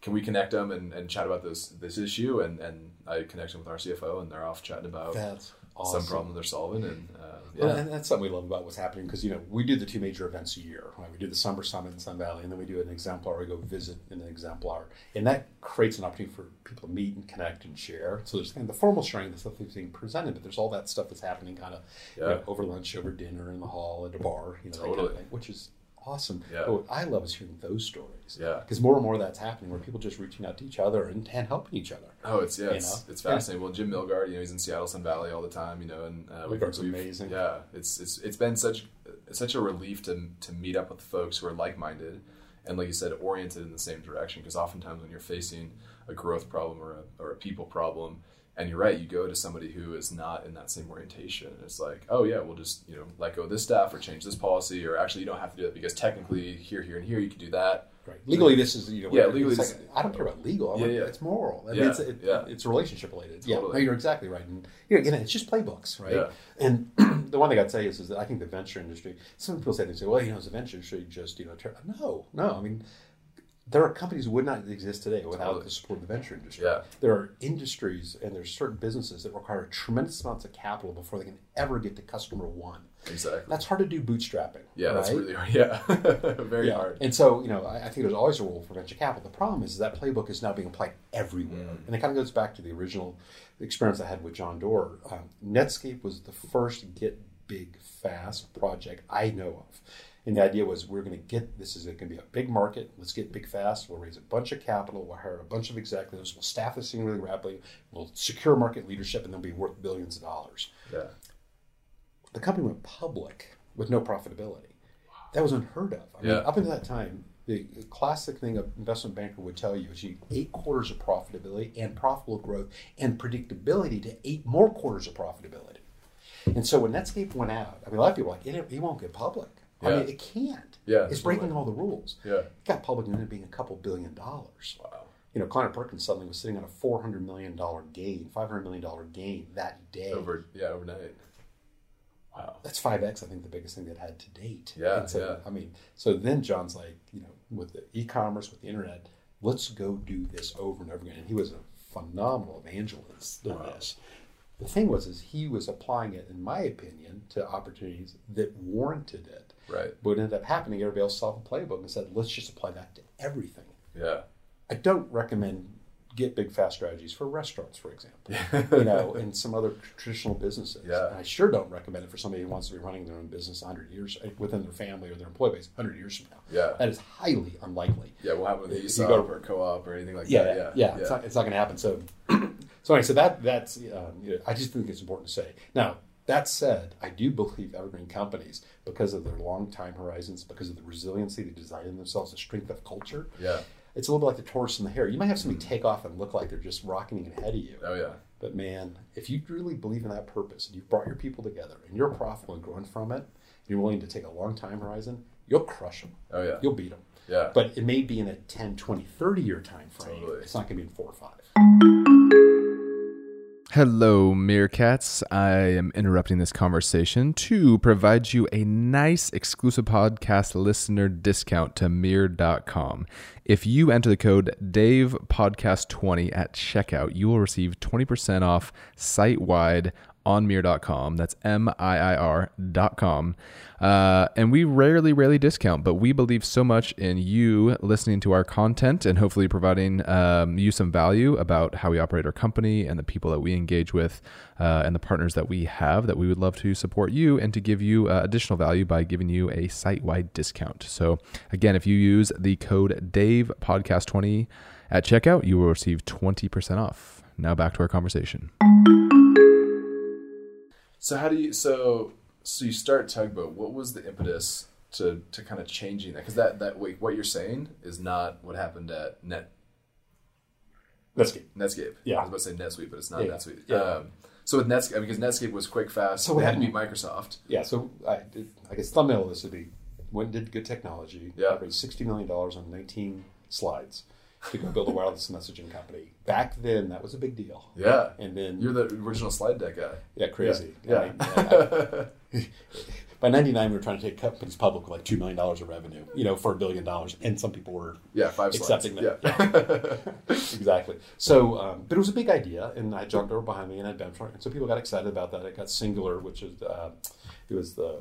can we connect them and, and chat about this this issue?" And and I connect them with our CFO, and they're off chatting about That's awesome. some problem they're solving. And uh, yeah, Well, and that's something we love about what's happening because you know we do the two major events a year. Right? We do the Summer Summit in Sun Valley, and then we do an exemplar. We go visit in an exemplar, and that creates an opportunity for people to meet and connect and share. So there's kind of the formal sharing, the stuff that's being presented, but there's all that stuff that's happening kind of you know, over lunch, over dinner, in the hall, at a bar, you know, that kind of Totally. thing, which is awesome. Yeah. But what I love is hearing those stories. Yeah. because more and more of that's happening where people just reaching out to each other and, and helping each other. Oh, it's yeah, it's, it's fascinating. Well, Jim Milgard, you know, he's in Seattle, Sun Valley all the time, you know, and uh, Milgard's we've- amazing. Yeah, it's it's it's been such such a relief to to meet up with folks who are like minded and, like you said, oriented in the same direction. Because oftentimes when you're facing a growth problem or a or a people problem, and you're right, you go to somebody who is not in that same orientation, and it's like, oh yeah, we'll just you know let go of this staff or change this policy, or actually you don't have to do that because technically here, here, and here you can do that. Right. Legally, this is you know. Yeah, legally this- like, I don't care about legal. I'm Yeah, like, yeah. It's moral. I Yeah, mean, it's, it, yeah. it's relationship related. Yeah, no, you're exactly right. And you know, again, it's just playbooks, right? Yeah. And the one thing I'd say is, is that I think the venture industry. Some people say they say, well, you know, is the venture industry just you know? Ter-? No, no. I mean, there are companies that would not exist today without Totally. the support of the venture industry. Yeah. There are industries and there's certain businesses that require tremendous amounts of capital before they can ever get to customer one. Exactly. That's hard to do bootstrapping. yeah, that's really hard. Yeah, very Yeah. hard. And so, you know, I, I think there's always a role for venture capital. The problem is, is that playbook is now being applied everywhere. Mm. And it kind of goes back to the original experience I had with John Doerr. Um, Netscape was the first get big fast project I know of. And the idea was we're going to get this is going to be a big market. Let's get big fast. We'll raise a bunch of capital. We'll hire a bunch of executives. We'll staff this thing really rapidly. We'll secure market leadership, and they'll be worth billions of dollars Yeah. the company went public with no profitability. That was unheard of. I mean, Yeah. up until that time, the the classic thing an investment banker would tell you is you eight quarters of profitability and profitable growth and predictability to eight more quarters of profitability. And so when Netscape went out, I mean, a lot of people were like, it, it won't get public. I mean, it can't. Yeah, It's breaking all the rules. Yeah. It got public and ended up being a couple billion dollars. Wow. You know, Kleiner Perkins suddenly was sitting on a $400 million gain, $500 million gain that day. Over yeah overnight. Wow. that's five x. I think the biggest thing they've had to date. Yeah, so, yeah. I mean, so then John's like, you know, with the e-commerce, with the internet, let's go do this over and over again. And he was a phenomenal evangelist in Wow. this. The thing was, is he was applying it, in my opinion, to opportunities that warranted it. Right. What ended up happening, everybody else saw the playbook and said, let's just apply that to everything. Yeah. I don't recommend get big fast strategies for restaurants, for example, you know, and some other traditional businesses. Yeah. And I sure don't recommend it for somebody who wants to be running their own business 100 years uh, within their family or their employee base 100 years from now. Yeah. That is highly unlikely. Yeah. What happened If you ESOP go- a co-op or anything like Yeah, that? yeah, Yeah. It's not, it's not going to happen. So, so anyway, so that that's um, you know, I just think it's important to say. Now, that said, I do believe evergreen companies, because of their long time horizons, because of the resiliency they design in themselves, the strength of culture, Yeah. it's a little bit like the tortoise and the hare. You might have somebody take off and look like they're just rocketing ahead of you. Oh yeah. But man, if you really believe in that purpose and you've brought your people together and you're profitable and growing from it, and you're willing to take a long time horizon, you'll crush them. Oh yeah. You'll beat them. Yeah. But it may be in a 10, 20, 30 year time frame. Totally. It's not going to be in four or five. Hello, Meerkats. I am interrupting this conversation to provide you a nice exclusive podcast listener discount to Miir.com. If you enter the code DavePodcast20 at checkout, you will receive 20% off site wide on Miir.com. That's M I I R.com. Uh, and we rarely, rarely discount, but we believe so much in you listening to our content and hopefully providing um, you some value about how we operate our company and the people that we engage with uh, and the partners that we have that we would love to support you and to give you uh, additional value by giving you a site wide discount. So, again, if you use the code Dave Podcast 20 at checkout, you will receive 20% off. Now back to our conversation. So how do you so so you start tugboat? What was the impetus to to kind of changing that? Because that that wait, what you're saying is not what happened at Net get. Netscape. Yeah. I was about to say NetSuite, but it's not Yeah. NetSuite. Yeah. Um, so with Netscape, because Netscape was quick, fast, So what had to beat Microsoft. Yeah, so I, did, I guess thumbnail of this would be went and did good technology. Yeah. Raised $60 million on 19 slides. To go build a wireless messaging company. Back then, that was a big deal. Yeah. And then You're the original slide deck guy. yeah, crazy. Yeah. I mean, by '99, we were trying to take companies public with like two million dollars of revenue, you know, for a billion dollars, and some people were yeah, five slides. accepting Yeah. that. exactly. So, um, but it was a big idea, and I jumped over behind me, and I had Benchmark, and so people got excited about that. It got Cingular, which is uh, it was the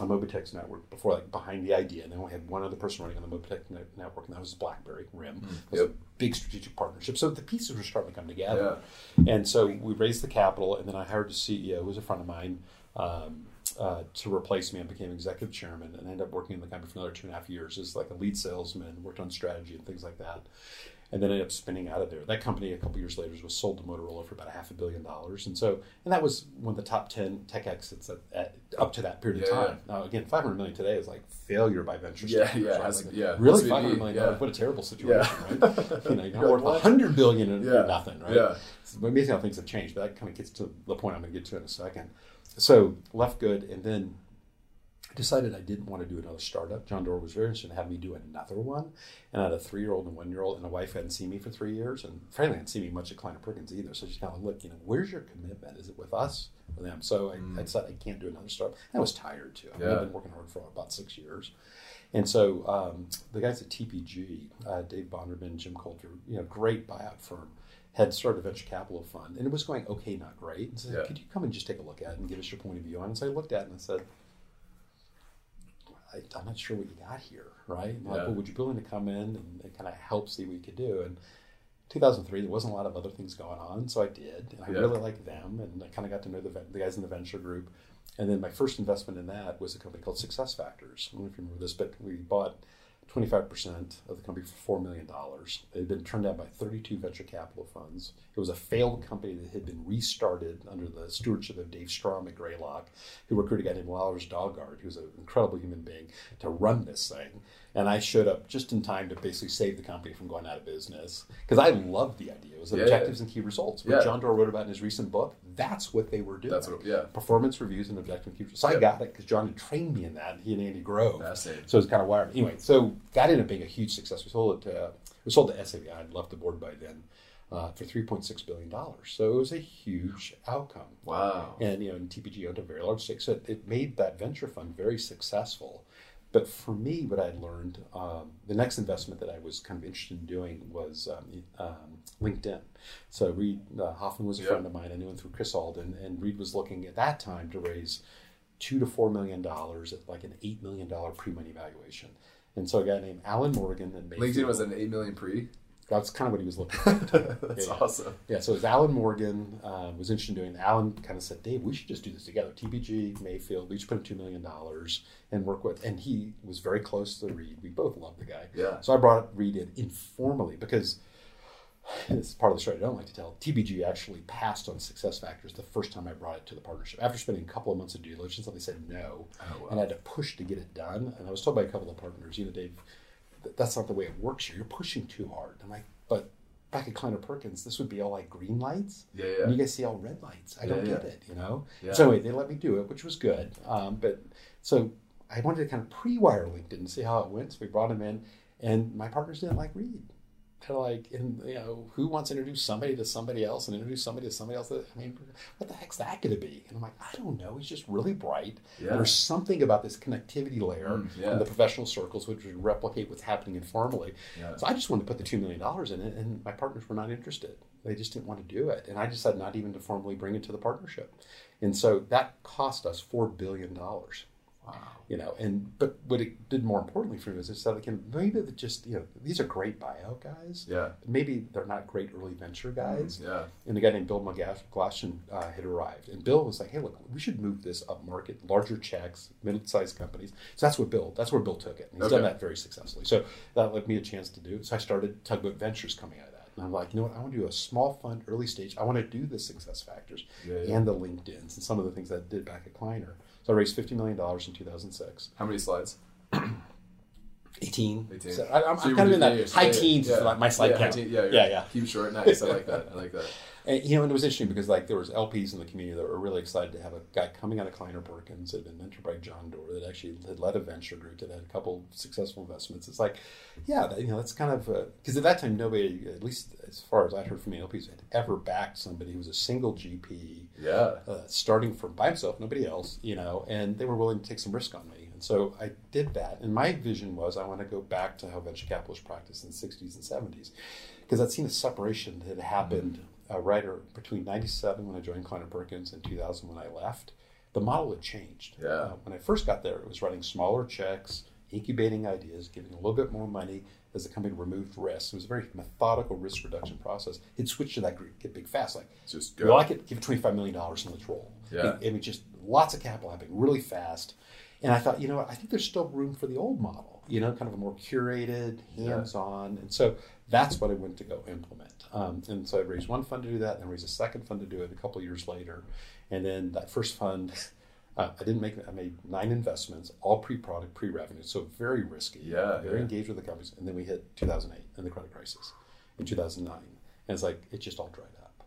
a Mobitex network before, like behind the idea, and then we had one other person running on the Mobitex net- network, and that was BlackBerry RIM. It was Yep. a big strategic partnership. So the pieces were starting to come together, and so we raised the capital, and then I hired a CEO who was a friend of mine. Um, uh, to replace me, and became executive chairman and ended up working in the company for another two and a half years as like a lead salesman, worked on strategy and things like that. And then ended up spinning out of there. That company a couple years later was sold to Motorola for about a half a billion dollars. And so, and that was one of the top 10 tech exits at, at, up to that period Yeah, of time. Now, again, 500 million today is like failure by venture Yeah, yeah, right? has- Like, yeah. Really, SVB, 500 million yeah. dollars, what a terrible situation, Yeah. right? You know, you're not worth what? 100 billion and Yeah. nothing, right? Yeah. It's amazing how things have changed, but that kind of gets to the point I'm going to get to in a second. So left good, and then decided I didn't want to do another startup. John Doerr was very interested in having me do another one, and I had a three-year-old and one-year-old, and a wife hadn't seen me for three years, and frankly, hadn't seen me much at Kleiner Perkins either. So she's kind of like, look, you know, where's your commitment? Is it with us or them? So I, I decided I can't do another startup. And I was tired too. I mean, Yeah. I've been working hard for about six years. And so um, the guys at TPG, uh, Dave Bonderman, Jim Coulter, you know, great buyout firm, had started a venture capital fund, and it was going okay, not great. And said, Yeah. could you come and just take a look at it and give us your point of view on it? And so I looked at it and I said, I, I'm not sure what you got here, right? I'm Like, well, would you be willing to come in and, and kind of help see what you could do? And 2003, there wasn't a lot of other things going on, so I did. And I Yeah. really liked them, and I kind of got to know the, the guys in the venture group. And then my first investment in that was a company called Success Factors. I don't know if you remember this, but we bought 25% of the company for $4 million. It had been turned down by 32 venture capital funds. It was a failed company that had been restarted under the stewardship of Dave Strohm at Greylock, who recruited a guy named Lars Dalgaard, who was an incredible human being, to run this thing. And I showed up just in time to basically save the company from going out of business because I loved the idea. It was Yeah, objectives and key results. What Yeah. John Doerr wrote about in his recent book, that's what they were doing. That's what, yeah. Performance reviews and objective and key results. So I got it because John had trained me in that. He and Andy Grove. So it was kind of wired. Anyway, so that ended up being a huge success. We sold it to, it was sold to SAP. I'd left the board by then uh, for $3.6 billion. So it was a huge outcome. Wow. And, you know, and TPG owned a very large stake. So it, it made that venture fund very successful. But for me, what I learned, um, the next investment that I was kind of interested in doing was um, um, LinkedIn. So Reed uh, Hoffman was a Yep. friend of mine. I knew him through Chris Alden, and Reed was looking at that time to raise two to four million dollars at like an eight million dollar pre-money valuation. And so a guy named Allen Morgan and LinkedIn was an eight million pre. That's kind of what he was looking at. That's Yeah. awesome. Yeah, so it was Allen Morgan uh, was interested in doing. Allen kind of said, "Dave, we should just do this together. TPG, Mayfield, we should put in two million dollars and work with." And he was very close to Reed. We both loved the guy. Yeah. So I brought Reed in informally because this is part of the story I don't like to tell. TPG actually passed on success factors the first time I brought it to the partnership. After spending a couple of months of due diligence, they said no, Oh, wow. and I had to push to get it done. And I was told by a couple of partners, you know, Dave, that's not the way it works here. You're pushing too hard. I'm like, but back at Kleiner Perkins, this would be all like green lights. Yeah, And you guys see all red lights. I don't Yeah, get yeah. it, you know? Yeah. So anyway, they let me do it, which was good. Um, but so I wanted to kind of pre-wire LinkedIn and see how it went. So we brought him in, and my partners didn't like Reed. They're like, and you know, who wants to introduce somebody to somebody else and introduce somebody to somebody else? I mean, what the heck's that going to be? And I'm like, I don't know. He's just really bright. Yeah. There's something about this connectivity layer Mm, yeah. in the professional circles which would replicate what's happening informally. Yeah. So I just wanted to put the two million dollars in it, and my partners were not interested. They just didn't want to do it, and I decided not even to formally bring it to the partnership. And so that cost us four billion dollars. Wow. You know, and but what it did more importantly for me was it said, like, maybe they just you know these are great buyout guys. Yeah. Maybe they're not great early venture guys. Yeah. And a guy named Bill McGlashan uh, had arrived. And Bill was like, hey, look, we should move this up market, larger checks, middle sized companies. So that's what Bill, that's where Bill took it. And he's done that very successfully. So that led me a chance to do it. So I started Tugboat Ventures coming out of that. And I'm like, you know what? I want to do a small fund, early stage. I want to do the success factors Yeah, yeah. and the LinkedIn's and some of the things that I did back at Kleiner. So I raised $50 million in 2006. How many slides? 18. 18. So I, I'm, So I'm kind of in that yeah, yeah, high teens yeah. is like my slight yeah, count. teen- yeah, yeah, yeah. Keep short, nice. I like that. I like that. And, you know, and it was interesting because like there was LPs in the community that were really excited to have a guy coming out of Kleiner Perkins that had been mentored by John Doerr that actually had led a venture group that had a couple successful investments. It's like, yeah, that, you know, that's kind of because at that time nobody, at least as far as I heard from the LPs, had ever backed somebody who was a single GP, Yeah. uh, starting from by himself, nobody else, you know, and they were willing to take some risk on me. And so I did that. And my vision was I want to go back to how venture capital was practiced in the 60s and 70s because I'd seen a separation that had happened right or between 97 when I joined Kleiner Perkins and 2000 when I left. The model had changed. Yeah. Uh, when I first got there, it was writing smaller checks, incubating ideas, giving a little bit more money as the company removed risk. It was a very methodical risk reduction process. It switched to that group, get big fast. Like, Just go. like it, give it $25 million and let's roll. Yeah. I mean, just lots of capital happening really fast. And I thought, you know what, I think there's still room for the old model, you know, kind of a more curated, hands on. And so that's what I went to go implement. Um, and so I raised one fund to do that, and raised a second fund to do it a couple of years later. And then that first fund, uh, I didn't make, I made nine investments, all pre product, pre revenue. So very risky. Yeah, Very yeah. engaged with the companies. And then we hit 2008 and the credit crisis in 2009. And it's like, it just all dried up.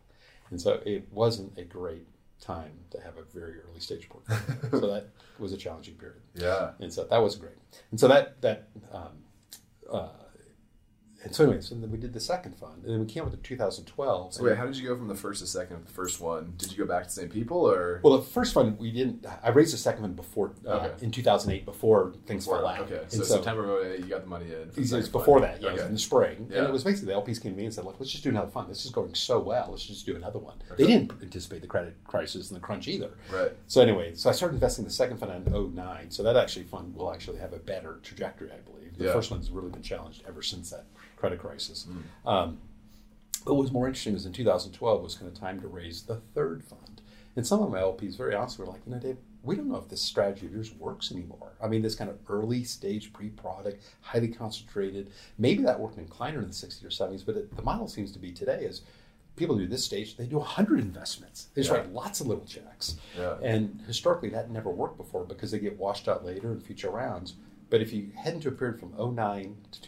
And so it wasn't a great time to have a very early stage portfolio. so that was a challenging period. Yeah. And so that was great. And so that, that, um, uh, and so anyway, so then we did the second fund, and then we came up with the 2012. So wait, how did you go from the first to second of the first one? Did you go back to the same people or? well, the first fund we didn't. I raised the second one before uh, Okay. in 2008, before things Before- fell out. Okay, And so, September you got the money in. the It was before fund. that, yeah, it was in the spring, and Yeah. it was basically the LPs came to me and said, "Look, let's just do another fund. This is going so well. Let's just do another one." They didn't anticipate the credit crisis and the crunch either. Right. So anyway, so I started investing the second fund in 09. So that actually fund will actually have a better trajectory, I believe. The Yeah. first one's really been challenged ever since that credit crisis. Hmm. Um, but what was more interesting was in 2012 was kind of time to raise the third fund. And some of my LPs, very honestly, were like, you know, Dave, we don't know if this strategy of yours works anymore. I mean, this kind of early stage pre-product, highly concentrated. Maybe that worked in Kleiner in the 60s or 70s, but it, the model seems to be today is people do this stage, they do 100 investments. They just Yeah. write lots of little checks. Yeah. And historically, that never worked before because they get washed out later in future rounds. But if you head into a period from 09 to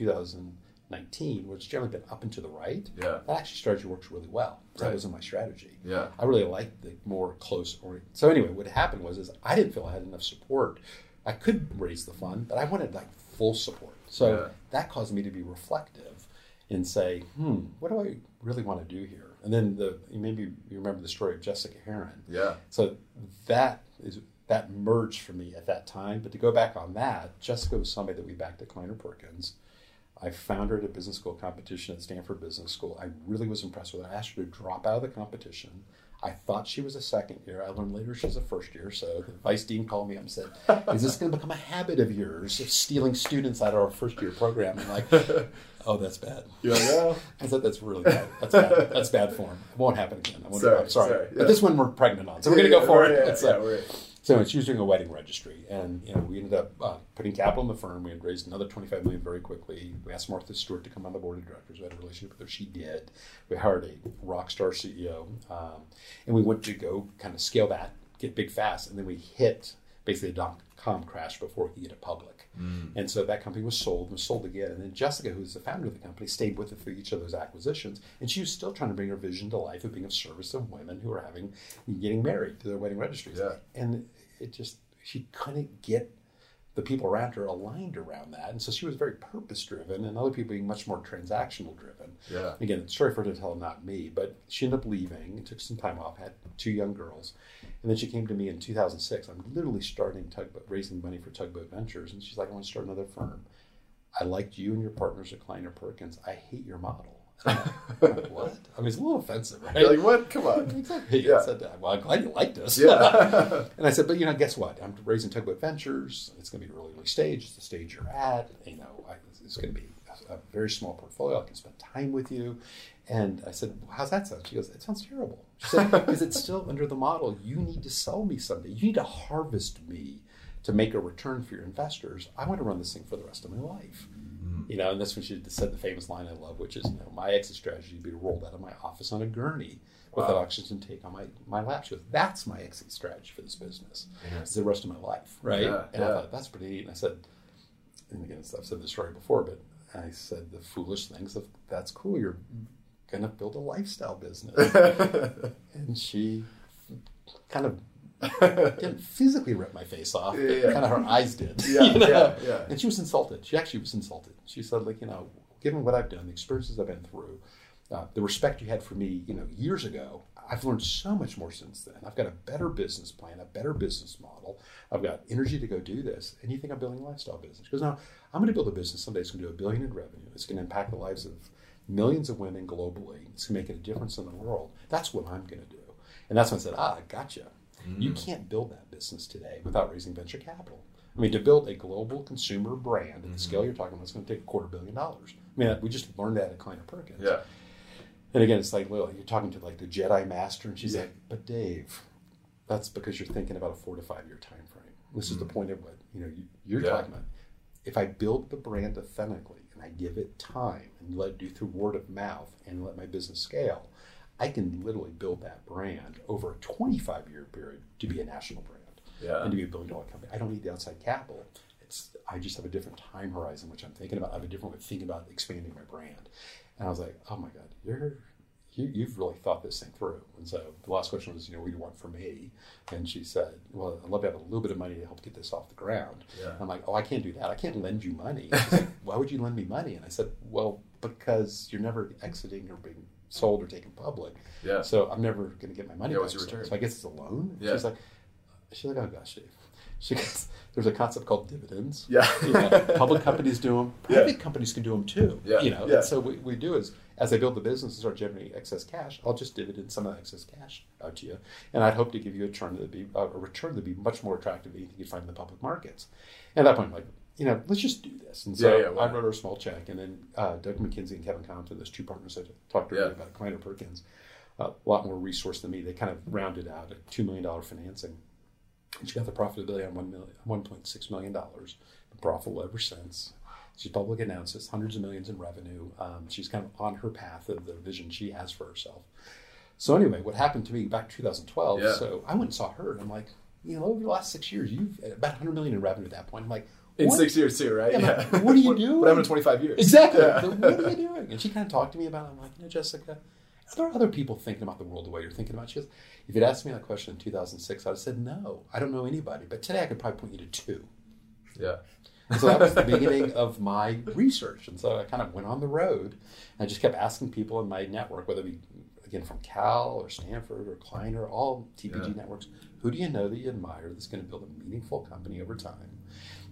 2019, which generally been up and to the right, Yeah. that actually strategy works really well. That Right. wasn't my strategy. Yeah. I really liked the more close orient. So anyway, what happened was is I didn't feel I had enough support. I could raise the fund, but I wanted like full support. So Yeah. that caused me to be reflective and say, hmm, what do I really want to do here? And then the maybe you remember the story of Jessica Herrin. Yeah. So that is that merged for me at that time. But to go back on that, Jessica was somebody that we backed at Kleiner Perkins. I found her at a business school competition at Stanford Business School. I really was impressed with her. I asked her to drop out of the competition. I thought she was a second year. I learned later she's a first year. So the vice dean called me up and said, "Is this going to become a habit of yours of stealing students out of our first year program?" I'm like, "Oh, that's bad." Like, oh. I said that's really bad. That's bad. That's bad form. It won't happen again. I won't, Sorry, I'm sorry. sorry, yeah. But this one we're pregnant on, so we're going to go for it. yeah, yeah, uh, we're- so was doing a wedding registry, and you know we ended up uh, putting capital in the firm. We had raised another twenty five million very quickly. We asked Martha Stewart to come on the board of directors. We had a relationship with her. She did. We hired a rock star CEO, um, and we went to go kind of scale that, get big fast, and then we hit basically a dot com crash before we could get it public. And so that company was sold, was sold again. And then Jessica, who's the founder of the company, stayed with it through each of those acquisitions. And she was still trying to bring her vision to life of being of service of women who are having getting married to their wedding registries. Yeah. And it just she couldn't get the people around her aligned around that. And so she was very purpose driven and other people being much more transactional driven. Yeah. Again, story for her to tell, not me. But she ended up leaving, took some time off, had two young girls. And then she came to me in 2006. I'm literally starting tugboat, raising money for Tugboat Ventures. And she's like, I want to start another firm. I liked you and your partners at Kleiner Perkins. I hate your model. And I'm like, what? I mean, it's a little offensive, right? You're like, what? Come on. Exactly. Yeah. I said that. Well, I'm glad you liked us. Yeah. and I said, but you know, guess what? I'm raising Tugboat Ventures. It's going to be really early stage. It's the stage you're at. You know, I, it's going to be a, very small portfolio. I can spend time with you. And I said, well, how's that sound? She goes, it sounds terrible. She said, is it still under the model? You need to sell me someday. You need to harvest me to make a return for your investors. I want to run this thing for the rest of my life. Mm-hmm. You know, and that's when she said the famous line I love, which is, you know, my exit strategy would be rolled out of my office on a gurney with Wow. an oxygen tank on my, my lap. She goes, that's my exit strategy for this business. It's the rest of my life, right? Yeah, and I thought, that's pretty neat. And I said, and again, I've said this story before, but I said the foolish things of that's cool. You're gonna build a lifestyle business, and she kind of didn't physically rip my face off, but Yeah. kind of her eyes did. Yeah, you know? yeah, yeah. And she was insulted. She actually was insulted. She said, like, you know, given what I've done, the experiences I've been through, uh, the respect you had for me, you know, years ago, I've learned so much more since then. I've got a better business plan, a better business model. I've got energy to go do this. And you think I'm building a lifestyle business? Because now I'm going to build a business someday that's going to do a billion in revenue. It's going to impact the lives of millions of women globally. It's going to make a difference in the world. That's what I'm going to do. And that's when I said, ah, gotcha. You mm. can't build that business today without raising venture capital. I mean, to build a global consumer brand at the scale mm. you're talking about, it's going to take a quarter billion dollars. I mean, we just learned that at Kleiner Perkins. Yeah. And again, it's like, well, you're talking to like the Jedi Master, and she's Yeah. like, but Dave, that's because you're thinking about a four to five year time frame. This is the mm. point of what you know you, you're Yeah. talking about. If I build the brand authentically and I give it time and let it do through word of mouth and let my business scale, I can literally build that brand over a 25 year period to be a national brand Yeah. and to be a billion dollar company. I don't need the outside capital. It's I just have a different time horizon, which I'm thinking about. I have a different way of thinking about expanding my brand. And I was like, oh my god, you're you, you've really thought this thing through. And so the last question was, you know, what do you want from me? And she said, well, I'd love to have a little bit of money to help get this off the ground. Yeah. I'm like, oh, I can't do that. I can't lend you money. Like, Why would you lend me money? And I said, well, because you're never exiting or being sold or taken public. Yeah. So I'm never going to get my money Yeah, back. what's your So- return? So I guess it's a loan. Yeah. She's like, she's like, oh gosh, Dave. She goes, there's a concept called dividends. Yeah. You know, public companies do them. Yeah. Private companies can do them too. Yeah, You know, yeah. and so what we do is, as I build the business and start generating excess cash, I'll just dividend some of that excess cash out to you, and I'd hope to give you a return that be a return that'd be much more attractive than you find in the public markets. And at that point, I'm like, you know, let's just do this. And so Yeah, yeah, I wrote her a small check, and then uh, Doug Mackenzie and Kevin Compton, those two partners I talked to Yeah. about Kleiner Perkins, uh, a lot more resource than me. They kind of rounded out a two million dollar financing. And she got the profitability on one million, one point six million dollars. Been profitable ever since. She's publicly announced this, hundreds of millions in revenue. Um, she's kind of on her path of the vision she has for herself. So anyway, what happened to me back in 2012? Yeah. So I went and saw her, and I'm like, you know, over the last six years, you've about 100 million in revenue at that point. I'm like, In what- six years too, right? Yeah, but what are you doing? What happened in 25 years? Exactly. Yeah. What are you doing? And she kind of talked to me about it. I'm like, you know, Jessica, are there other people thinking about the world the way you're thinking about it? She goes, if you'd asked me that question in 2006, I'd have said, no, I don't know anybody. But today I could probably point you to two. Yeah. And so that was the beginning of my research. And so I kind of went on the road. And I just kept asking people in my network, whether it be, again, from Cal or Stanford or Kleiner, all TPG Yeah. networks, who do you know that you admire that's going to build a meaningful company over time?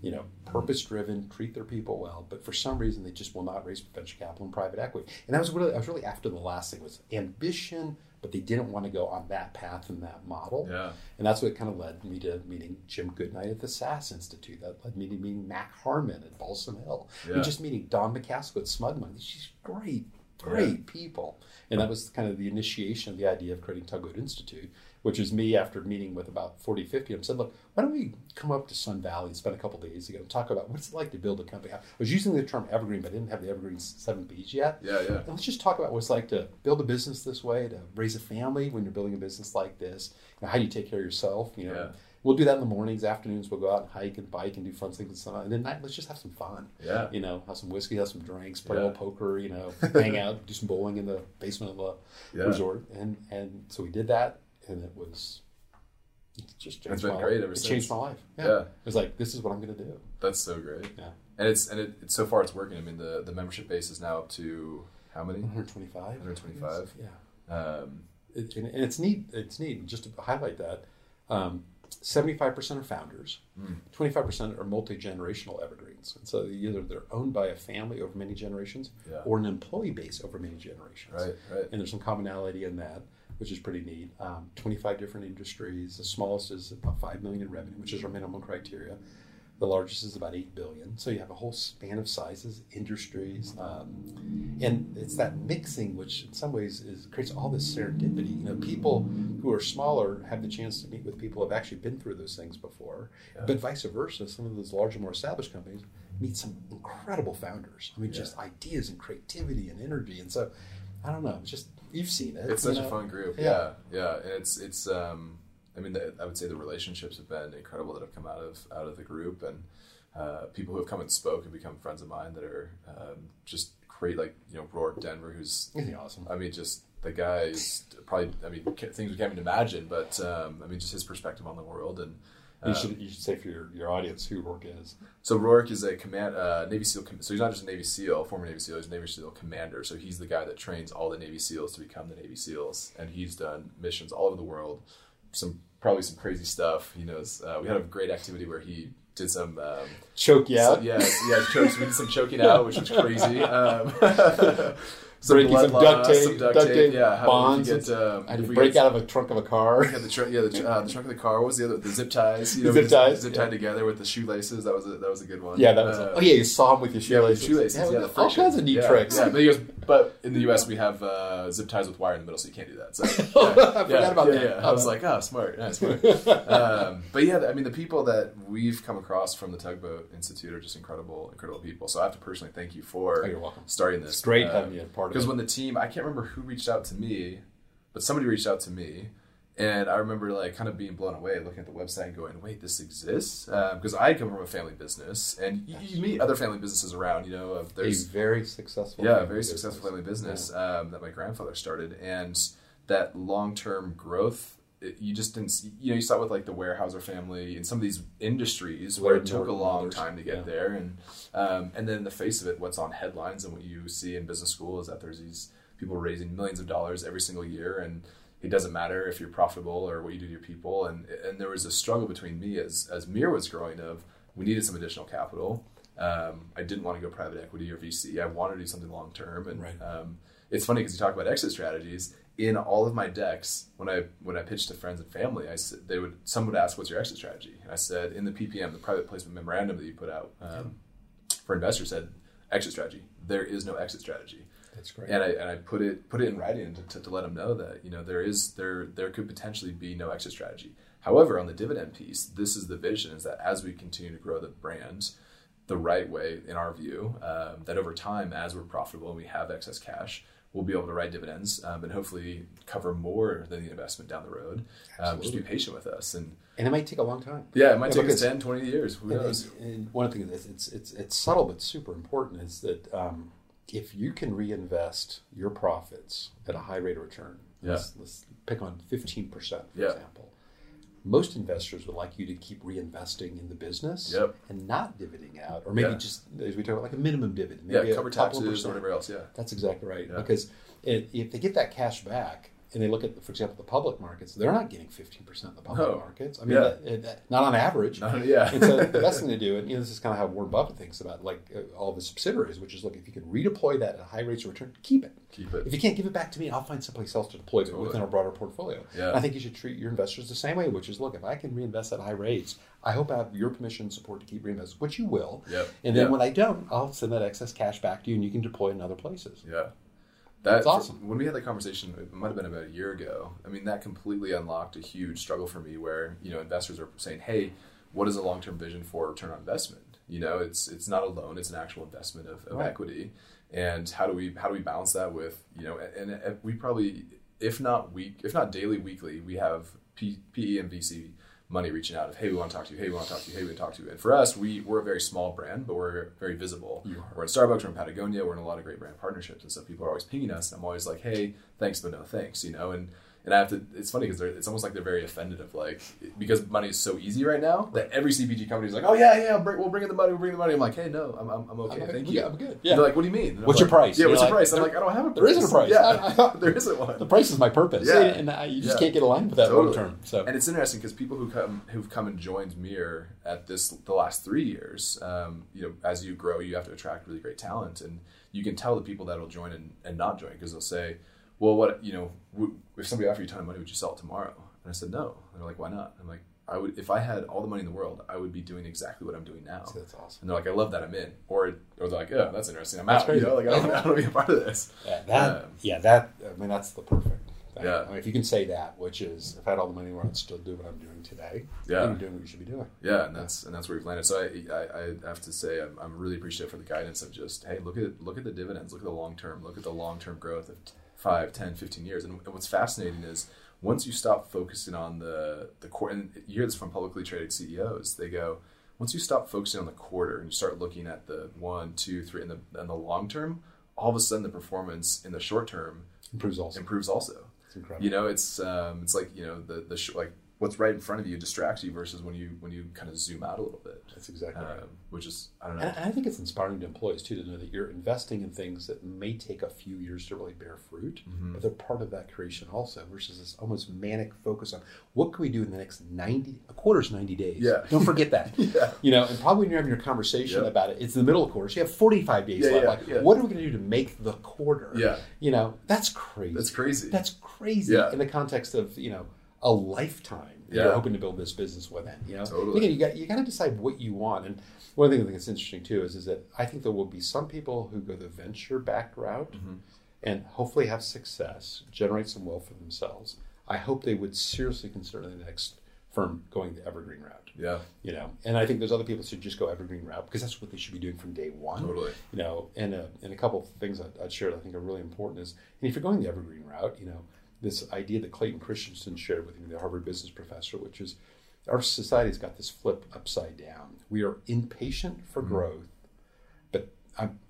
You know, purpose driven, treat their people well, but for some reason they just will not raise venture capital and private equity. And that was really, I was really after the last thing was ambition, but they didn't want to go on that path and that model. Yeah. And that's what kind of led me to meeting Jim Goodnight at the SAS Institute. That led me to meeting Mac Harman at Balsam Hill. Yeah. And just meeting Don MacAskill at Smugmug. She's great, great Yeah. people. And that was kind of the initiation of the idea of creating Tugboat Institute, which is me after meeting with about 40, 50 of them said, look, why don't we come up to Sun Valley and spend a couple days ago and talk about what's it like to build a company. I was using the term evergreen, but I didn't have the evergreen seven Bs yet. Yeah. Yeah. And let's just talk about what it's like to build a business this way, to raise a family when you're building a business like this. You know, how do you take care of yourself? You know, Yeah. we'll do that in the mornings, afternoons. We'll go out and hike and bike and do fun things and stuff. And then night, let's just have some fun. Yeah. You know, have some whiskey, have some drinks, play Yeah. a little poker. You know, hang out, do some bowling in the basement of the Yeah. resort. And and so we did that, and it was. It just changed It's been my great life. ever it since. changed my life. Yeah. Yeah. It was like, this is what I'm going to do. That's so great. Yeah. And it's and it, it's so far it's working. I mean the the membership base is now up to how many? 125. 125. Yeah. Um, it, and it's neat. It's neat. Just to highlight that, um, seventy-five percent are founders, twenty-five percent are multi-generational evergreens, and so either they're owned by a family over many generations, Yeah. or an employee base over many generations. right. Right. And there's some commonality in that, which is pretty neat. Um, twenty-five different industries. The smallest is about five million in revenue, which is our minimum criteria. The largest is about eight billion. So you have a whole span of sizes, industries, um, and it's that mixing which, in some ways, is creates all this serendipity. You know, people who are smaller have the chance to meet with people who have actually been through those things before, Yeah. but vice versa. Some of those larger, more established companies meet some incredible founders. I mean, Yeah. just ideas and creativity and energy. And so, I don't know. It's just you've seen it. It's such know? a fun group. Yeah. Yeah, yeah, and it's it's. Um, I mean, the, I would say the relationships have been incredible that have come out of out of the group, and uh, people who have come and spoke and become friends of mine that are um, just great, like you know Rourke Denver, who's awesome? I mean, just the guy is probably I mean things we can't even imagine, but um, I mean just his perspective on the world and. You uh, should you should say for your, your audience who Rourke is. so Rourke is a command uh, Navy SEAL. Com- so he's not just a Navy SEAL, former Navy SEAL. He's a Navy SEAL commander. So he's the guy that trains all the Navy SEALs to become the Navy SEAls, and he's done missions all over the world. Some probably some crazy stuff. He knows. Uh, we had a great activity where he did some. Um, Choke you out. so- yeah, yeah. Chokes. We did some choking out, which was crazy. Um, Breaking some duct tape, some duct duct tape. tape, Yeah, how bonds. You get, um, do if you break out of a trunk of a car? yeah, the trunk. Yeah, the, uh, the trunk of the car. What was the other? The zip ties. You know, Zip ties, Zip yeah. tied together with the shoelaces. That was a, that was a good one. Yeah, that was. Uh, oh yeah, you saw him with your Yeah, with shoelaces. shoelaces. Yeah, Yeah, the all kinds of neat yeah, tricks. Yeah, but, he goes, but in the U.S. we have uh, zip ties with wire in the middle, so you can't do that. So, Oh, yeah, I forgot yeah, about yeah, that. Yeah. I was like, oh, smart, yeah, smart. um, but yeah, I mean, the people that we've come across from the Tugboat Institute are just incredible, incredible people. So I have to personally thank you for Oh, starting this. It's great having you part of Because when the team, I can't remember who reached out to me, but somebody reached out to me. And I remember like kind of being blown away, looking at the website and going, "Wait, this exists?" Because I come from a family business, and you, you meet other family businesses around. You know, of a very successful. yeah, family very business. successful family business um, that my grandfather started, and that long term growth. It, you just didn't, see, you know, you saw it with like the Weyerhaeuser family and some of these industries where it took a long time to get Yeah. there, and um, and then in the face of it, what's on headlines and what you see in business school is that there's these people raising millions of dollars every single year, and it doesn't matter if you're profitable or what you do to your people, and and there was a struggle between me as as Miir was growing of we needed some additional capital. Um, I didn't want to go private equity or VC. I wanted to do something long term, and Right. um, it's funny because you talk about exit strategies. In all of my decks, when I when I pitched to friends and family, I said they would some would ask, "What's your exit strategy?" And I said, "In the PPM, the private placement memorandum that you put out um, for investors, said exit strategy. There is no exit strategy." That's great. and I and I put it put it in writing to, to, to let them know that you know there is there there could potentially be no exit strategy. However, on the dividend piece, this is the vision: is that as we continue to grow the brand the right way, in our view, um, that over time, as we're profitable and we have excess cash, we'll be able to write dividends um, and hopefully cover more than the investment down the road. Um, just be patient with us, and and it might take a long time. yeah, it might Yeah, take us 10, 20 years. Who knows? and- and one of the things it's it's it's subtle but super important is that um, if you can reinvest your profits at a high rate of return, let's, let's pick on fifteen percent for Yeah. example. Most investors would like you to keep reinvesting in the business Yep. and not dividending out, or maybe Yeah. just as we talk about like a minimum dividend, Yeah, maybe a cover taxes or whatever else. Yeah, That's exactly right. Yeah. Because it, if they get that cash back and they look at, for example, the public markets, they're not getting 15% in the public No. markets. I mean, Yeah. that, that- not on average. Not- yeah. and so the best thing to do, and you know, this is kind of how Warren Buffett thinks about like uh, all the subsidiaries, which is look, if you can redeploy that at high rates of return, keep it. keep it. If you can't give it back to me, I'll find someplace else to deploy it Totally. within a broader portfolio. Yeah. And I think you should treat your investors the same way, which is look, if I can reinvest at high rates, I hope I have your permission and support to keep reinvesting, which you will. Yep. And then Yeah. when I don't, I'll send that excess cash back to you and you can deploy it in other places. Yeah. That's awesome. When we had that conversation, it might have been about a year ago. I mean, that completely unlocked a huge struggle for me where, you know, investors are saying, hey, what is a long term vision for return on investment? You know, it's it's not a loan, it's an actual investment of, of Right. equity. And how do we how do we balance that with, you know, and, and we probably if not week if not daily, weekly, we have P, PE and VC money reaching out of hey we want to talk to you hey we want to talk to you hey we want to talk to you and for us we we're a very small brand but we're very visible we're in Starbucks, we're in Patagonia, we're in a lot of great brand partnerships, and so people are always pinging us. And I'm always like, "Hey, thanks, but no thanks," you know. And and I have to. It's funny because it's almost like they're very offended of like because money is so easy right now that every CPG company is like, "Oh yeah, yeah, bring, we'll bring in the money, we'll bring in the money." I'm like, "Hey, no, I'm I'm, I'm okay, I'm- thank you." good, I'm good. Yeah. They're like, "What do you mean?" What's your price? Yeah, what's your like, price? I'm like, I don't have a price. there isn't a price. Yeah, there isn't one. The price is my purpose, Yeah. and I, you just Yeah. can't get aligned with that Totally. long term. So And it's interesting because people who come who've come and joined Miir at this the last three years, um, you know, as you grow, you have to attract really great talent, and you can tell the people that'll join and, and not join because they'll say, "Well, what you know, w- if somebody offered you a ton of money, would you sell it tomorrow?" And I said, "No." And they're like, "Why not?" I'm like, "I would if I had all the money in the world, I would be doing exactly what I'm doing now." So that's awesome. And they're like, "I love that I'm in," or or they're like, "Oh, that's interesting. I'm That's out." crazy. You know, like I don't, I don't want to be a part of this. Yeah, that, Um, yeah, that. I mean, that's the perfect. Thing. Yeah. I mean, if you can say that, which is, if I had all the money, where I'd still do what I'm doing today. Yeah. you're doing what you should be doing. Yeah, and that's and that's where we've landed. So I, I, I have to say I'm, I'm really appreciative for the guidance of just hey look at look at the dividends, look at the long term, look at the long term growth of 5, 10, 15 years. And, and what's fascinating is once you stop focusing on the the core, and you hear this from publicly traded CEOs, they go, once you stop focusing on the quarter and you start looking at the one, two, three, and the and the long term, all of a sudden the performance in the short term Improves also. improves also. It's incredible. You know, it's um, it's like you know the the sh- like what's right in front of you distracts you versus when you when you kind of zoom out a little bit, That's exactly right. um, which is I don't know. And I think it's inspiring to employees too to know that you're investing in things that may take a few years to really bear fruit, Mm-hmm. but they're part of that creation also. Versus this almost manic focus on what can we do in the next ninety a quarter's ninety days. Yeah. don't forget that. Yeah. you know, and probably when you're having your conversation Yep. about it, it's the middle of course. You have forty five days Yeah, left. yeah, like, yeah. what are we going to do to make the quarter? Yeah. you know, that's crazy. That's crazy. That's crazy Yeah. in the context of you know a lifetime that Yeah. you're hoping to build this business within. You know, Totally. Again, you got you got to decide what you want. And one thing I think that's interesting too is is that I think there will be some people who go the venture backed route Mm-hmm. and hopefully have success, generate some wealth for themselves. I hope they would seriously consider the next firm going the evergreen route. yeah, You know, and I think there's other people who should just go evergreen route because that's what they should be doing from day one. Totally. You know, and uh, and a couple of things I'd, I'd share that I think are really important is, and if you're going the evergreen route, you know, this idea that Clayton Christensen shared with me, the Harvard business professor, which is our society's got this flip upside down. We are impatient for mm-hmm. growth, but I'm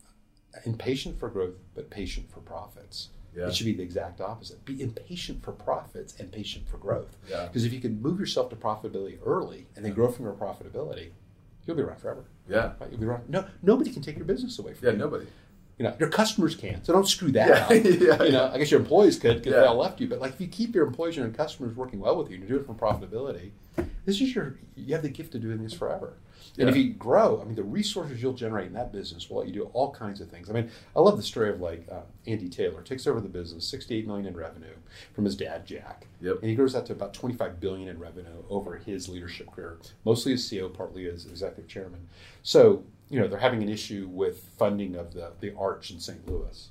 impatient for growth, but patient for profits. Yeah. It should be the exact opposite. Be impatient for profits and patient for growth. Yeah. Because if you can move yourself to profitability early and then grow from your profitability, you'll be around forever. yeah, Right? You'll be around. No, nobody can take your business away from yeah. you. Nobody. You know, your customers can. So don't screw that Yeah, up. yeah, you know, I guess your employees could because they all left you. But like, if you keep your employees and your customers working well with you, and you do it from profitability, this is your. You have the gift of doing this forever. And if you grow, I mean, the resources you'll generate in that business will let you do all kinds of things. I mean, I love the story of like uh, Andy Taylor takes over the business, sixty-eight million in revenue from his dad Jack, Yep. and he grows that to about twenty-five billion in revenue over his leadership career, mostly as CEO, partly as executive chairman. So you know they're having an issue with funding of the the Arch in St. Louis.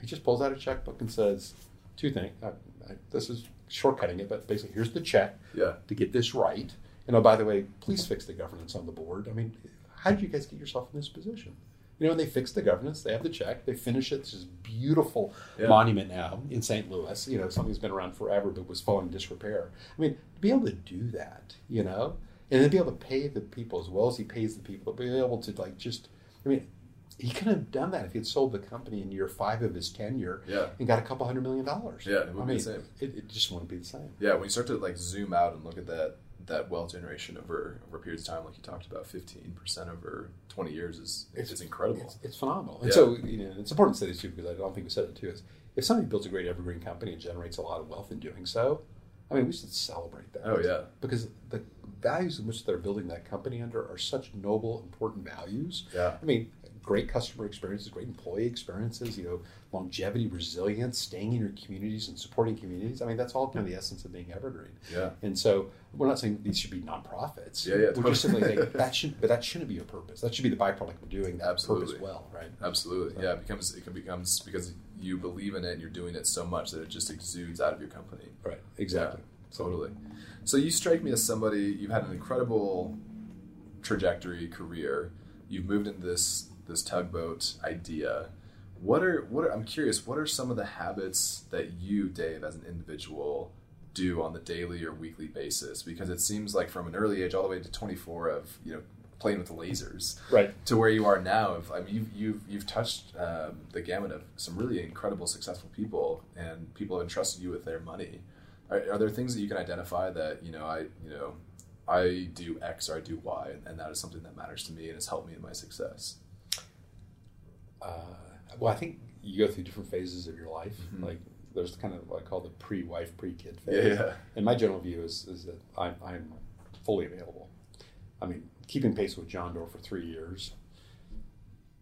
He just pulls out a checkbook and says two things. I, I, this is shortcutting it, but basically, here's the check Yeah, to get this right. And oh, by the way, please fix the governance on the board. I mean, how did you guys get yourself in this position? You know, and they fix the governance, they have the check, they finish it. This is beautiful Yeah. monument now in St. Louis. You know, something's been around forever but was falling in disrepair. I mean, to be able to do that, you know, and then be able to pay the people as well as he pays the people, be able to like just, I mean, he could have done that if he had sold the company in year five of his tenure Yeah. and got a couple hundred million dollars. Yeah, it would I be the same. It, it just wouldn't be the same. yeah. When you start to like zoom out and look at that that wealth generation over over periods of time, like you talked about, fifteen percent over twenty years is it's, incredible. It's, it's phenomenal. And Yeah. so, you know, it's important to say this too because I don't think we said it too. Is if somebody builds a great evergreen company and generates a lot of wealth in doing so, I mean, we should celebrate that. Oh, yeah. because the values in which they're building that company under are such noble, important values. Yeah. I mean, great customer experiences, great employee experiences. You know, longevity, resilience, staying in your communities and supporting communities. I mean, that's all kind of the essence of being evergreen. Yeah. And so we're not saying these should be nonprofits. Yeah, yeah, We're just simply saying that should, but that shouldn't be your purpose. That should be the byproduct of doing that Absolutely. purpose well, right? Absolutely. Yeah, it becomes it can becomes because you believe in it and you're doing it so much that it just exudes out of your company. Right. Exactly. Yeah, totally. So you strike me as somebody you've had an incredible trajectory career. You've moved into this this tugboat idea. What are what are I'm curious, what are some of the habits that you, Dave, as an individual do on the daily or weekly basis? Because it seems like from an early age all the way to 24 of, you know, playing with the lasers Right. to where you are now. If I mean, you've you've you've touched um, the gamut of some really incredible, successful people, and people have entrusted you with their money. Are, are there things that you can identify that you know I you know I do X or I do Y, and that is something that matters to me and has helped me in my success? Uh, well, I think you go through different phases of your life. Mhm. Like there's kind of what I call the pre-wife, pre-kid phase. yeah. And my general view is, is that I'm, I'm fully available. I mean, keeping pace with John Doerr for three years.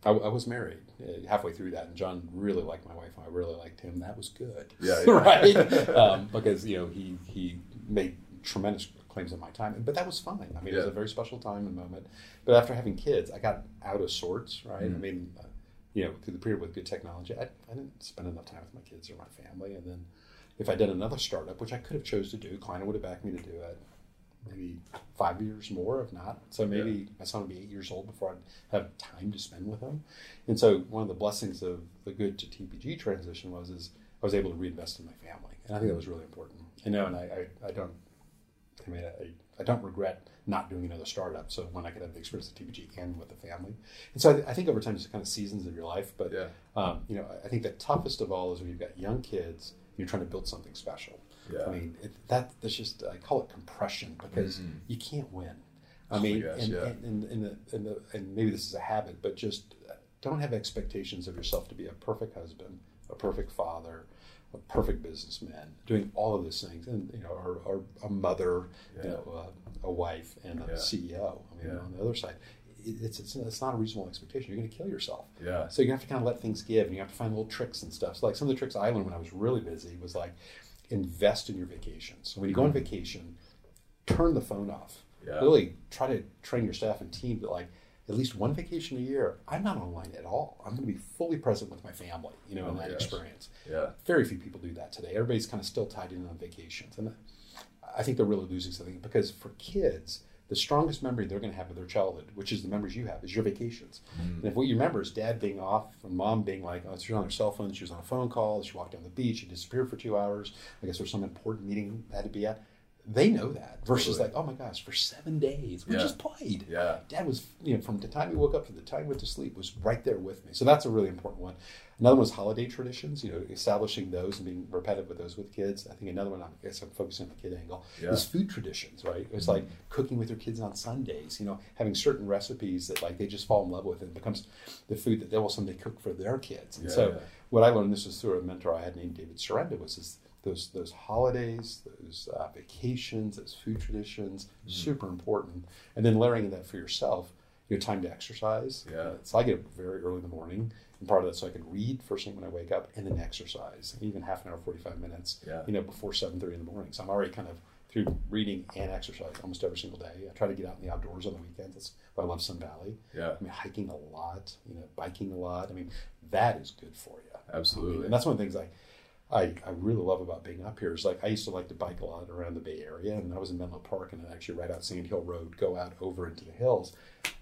I, I was married uh, halfway through that, and John really liked my wife, and I really liked him. That was good, Yeah, yeah. right? um, because you know he he made tremendous claims on my time, but that was fine. I mean, it was a very special time and moment. But after having kids, I got out of sorts, right? I Mhm. mean, uh, you know, through the period with good technology, I, I didn't spend enough time with my kids or my family. And then if I'd done another startup, which I could have chose to do, Kleiner would have backed me to do it. Maybe five years more, if not. So maybe my son would be eight years old before I'd have time to spend with him. And so one of the blessings of the good to TPG transition was is I was able to reinvest in my family, and I think that was really important. I know, and I, I, I don't. I mean, I, I don't regret not doing another startup. So when I could have the experience at TPG and with the family, and so I, I think over time it's kind of seasons of your life. But Yeah. um, you know, I think the toughest of all is when you've got young kids. and You're trying to build something special. Yeah. I mean, it, that that's just I call it compression because Mhm. you can't win. I Oh mean, gosh, and, yeah. and, and, and, the, and, the, and maybe this is a habit, but just don't have expectations of yourself to be a perfect husband, a perfect father, a perfect businessman, doing all of those things, and you know, or, or a mother, you know, uh, a wife, and a Yeah. CEO. I mean, Yeah. on the other side, it's, it's it's not a reasonable expectation. You're going to kill yourself. Yeah. So you have to kind of let things give, and you have to find little tricks and stuff. So like some of the tricks I learned when I was really busy was like invest in your vacations. So when you go on vacation, turn the phone off. Yeah. Really try to train your staff and team that like at least one vacation a year. I'm not online at all. I'm going to be fully present with my family. You know, Oh in that gosh. experience. Yeah. Very few people do that today. Everybody's kind of still tied in on vacations, and I think they're really losing something because for kids. The strongest memory they're going to have of their childhood, which is the memories you have, is your vacations. Mm-hmm. And if what you remember is dad being off and mom being like, oh, she was on her cell phone, she was on a phone call, she walked down the beach, she disappeared for two hours. I guess there's some important meeting that had to be at. They know that versus Totally. like, oh my gosh, for seven days we Yeah. just played. Yeah. Dad was, you know, from the time he woke up to the time he went to sleep was right there with me. So that's a really important one. Another one was holiday traditions, you know, establishing those and being repetitive with those with kids. I think another one, I guess I'm focusing on the kid angle, Yeah. is food traditions, right? It's like mm-hmm. cooking with your kids on Sundays, you know, having certain recipes that like they just fall in love with and it becomes the food that they will someday cook for their kids. And Yeah, so what I learned, this was through a mentor I had named David Sorrenda, was this, those those holidays, those uh, vacations, those food traditions, Mm-hmm. super important. And then layering that for yourself, your time to exercise. Yeah. So I get up very early in the morning, and part of that so I can read first thing when I wake up, and then exercise, even half an hour, forty five minutes. Yeah. You know, before seven thirty in the morning. So I'm already kind of through reading and exercise almost every single day. I try to get out in the outdoors on the weekends. That's why I love Sun Valley. Yeah. I mean, hiking a lot, you know, biking a lot. I mean, that is good for you. Absolutely. And that's one of the things I, I, I really love about being up here is like I used to like to bike a lot around the Bay Area, and I was in Menlo Park, and then actually right out Sand Hill Road, go out over into the hills.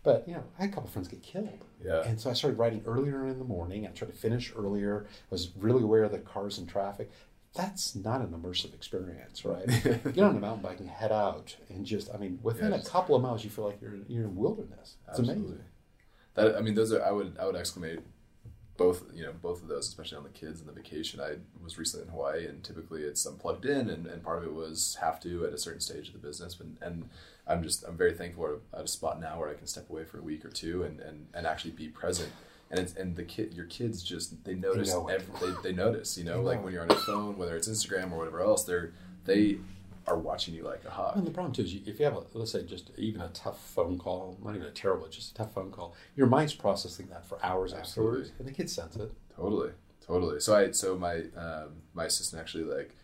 But you know, I had a couple friends get killed, Yeah. and so I started riding earlier in the morning. I tried to finish earlier. I was really aware of the cars and traffic. That's not an immersive experience, right? Get on a mountain bike and head out, and just I mean, within Yeah, a couple of miles, you feel like you're you're in wilderness. It's amazing. That I mean, those are I would I would exclamate both you know both of those, especially on the kids and the vacation. I was recently in Hawaii, and typically it's I'm plugged in, and, and part of it was have to at a certain stage of the business. And, and I'm just I'm very thankful at a spot now where I can step away for a week or two and, and, and actually be present. And it's and the kid your kids just they notice know every, they, they notice you know They like when you're on your phone whether it's Instagram or whatever else they're they are watching you like a hawk. And the problem too is, you, if you have, a, let's say, just even a tough phone call, not even a terrible, just a tough phone call, your mind's processing that for hours Absolutely. afterwards, and the kids sense it. Totally, totally. So I, so my, um, my assistant actually like,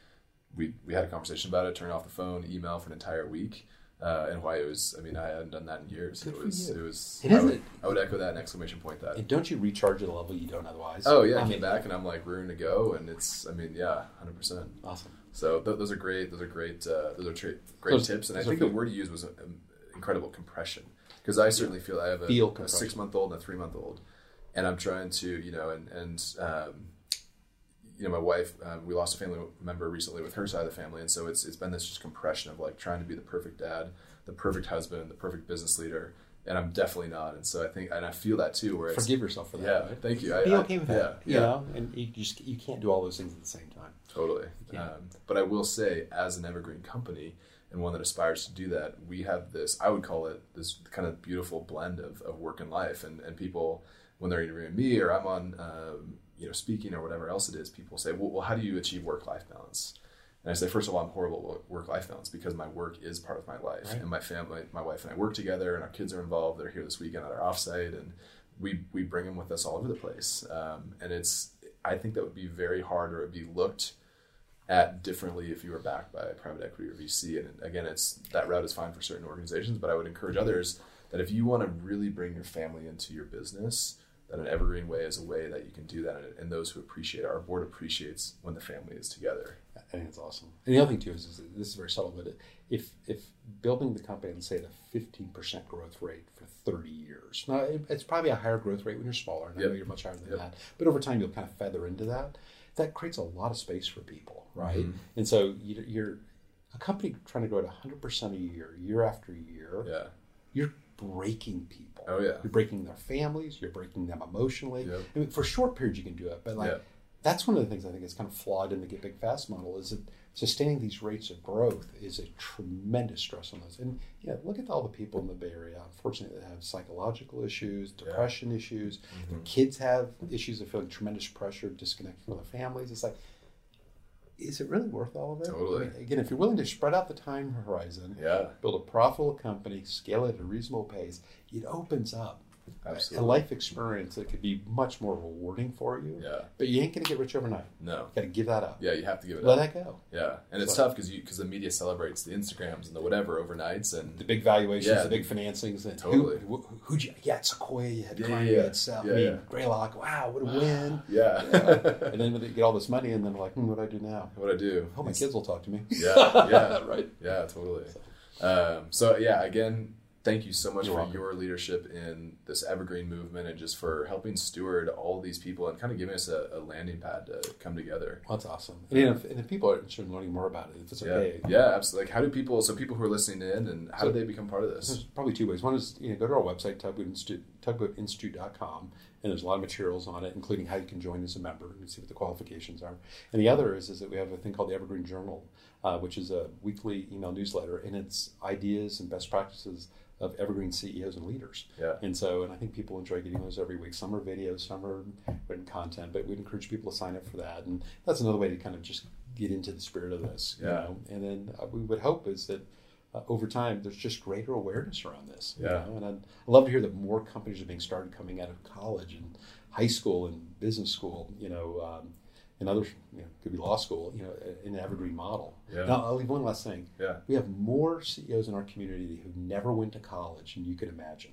we we had a conversation about it. Turned off the phone, email for an entire week. Uh, and why it was, I mean, I hadn't done that in years. Good it was, it was. It I would. I would echo that and exclamation point that. And don't you recharge at a level you don't otherwise? oh yeah, I I came mean, back and I'm like room to go, and it's, I mean, yeah, hundred percent. awesome. So th- those are great. Those are great. Uh, those are tra- great Those- tips. And I think the word you used was um, incredible compression because I certainly feel I have a, a six month old and a three month old, and I'm trying to you know and and um, you know my wife um, we lost a family member recently with her side of the family, and so it's it's been this just compression of like trying to be the perfect dad, the perfect husband, the perfect business leader. And I'm definitely not, and so I think, and I feel that too. Where it's, Forgive yourself for that. yeah, right? thank you. I, Be I- okay with yeah, that. yeah. You know, and you just you can't do all those things at the same time. Totally. Yeah. Um, but I will say, as an evergreen company and one that aspires to do that, we have this, I would call it this kind of beautiful blend of, of work and life. And, and people, when they're interviewing me or I'm on, um, you know, speaking or whatever else it is, people say, well, well how do you achieve work life balance? And I say, first of all, I'm horrible at work life balance because my work is part of my life. Right. And my family, my wife and I work together, and our kids are involved. They're here this weekend at our offsite, and we, we bring them with us all over the place. Um, and it's, I think that would be very hard or it would be looked at differently if you were backed by private equity or VC. And again, it's that route is fine for certain organizations, but I would encourage mm-hmm. others that if you want to really bring your family into your business, that an evergreen way is a way that you can do that. And, and those who appreciate our board appreciates when the family is together. I think it's awesome. And the other thing too is, is this is very subtle, but if if building the company and say at a fifteen percent growth rate for thirty years, now it, it's probably a higher growth rate when you're smaller, and I know you're much higher than Yep. that. But over time, you'll kind of feather into that. That creates a lot of space for people, right? Mhm. And so you, you're a company trying to grow at 100% a year, year after year, Yeah. you're breaking people. Oh, yeah. You're breaking their families. You're breaking them emotionally. Yep. I mean, for short periods, you can do it, but like Yeah. that's one of the things I think is kind of flawed in the Get Big Fast model is that sustaining these rates of growth is a tremendous stress on those. And yeah, look at all the people in the Bay Area, unfortunately, that have psychological issues, depression issues. Mm-hmm. Their kids have issues of feeling tremendous pressure, disconnected from their families. It's like, is it really worth all of it? Totally. I mean, again, if you're willing to spread out the time horizon, Yeah. build a profitable company, scale it at a reasonable pace, it opens up a life experience that could be much more rewarding for you. Yeah. But you ain't going to get rich overnight. No. You got to give that up. Yeah, you have to give it Let up. Let that go. Yeah, and it's So- tough because you because the media celebrates the Instagrams and the whatever overnights and The big valuations, Yeah. the big financings. And Totally. Who, who, who'd you, yeah, it's Sequoia, you had Yeah, Klein, yeah, you yeah. had Sal, Yeah, I mean, yeah. Greylock, wow, what a win. yeah. and then they get all this money, and then like, hmm, what do I do now? what do I do? Oh, my kids will talk to me. Yeah, yeah, right. Yeah, totally. Um, so yeah, again, thank you so much You're for welcome. your leadership in this evergreen movement and just for helping steward all these people and kind of giving us a, a landing pad to come together. Well, that's awesome. And, if, and if people are interested in learning more about it, if it's Yeah, okay, yeah, absolutely. Like, how do people? So people who are listening in, and how So- do they become part of There's this? probably two ways. One is you know go to our website Tugboat Institute, tugboatinstitute.com, and there's a lot of materials on it, including how you can join as a member and see what the qualifications are. And the other is is that we have a thing called the Evergreen Journal, uh, which is a weekly email newsletter, and it's ideas and best practices of evergreen CEOs and leaders. Yeah, And so, and I think people enjoy getting those every week. Some are videos, some are written content, but we'd encourage people to sign up for that. And that's another way to kind of just get into the spirit of this, you Yeah. know. And then uh, we would hope is that uh, over time there's just greater awareness around this. you Yeah. know. And I'd love to hear that more companies are being started coming out of college and high school and business school, you know, um, and other, you know, could be law school, you know, in an evergreen model. Yeah. Now, I'll leave one last thing. yeah, We have more CEOs in our community who never went to college than you could imagine.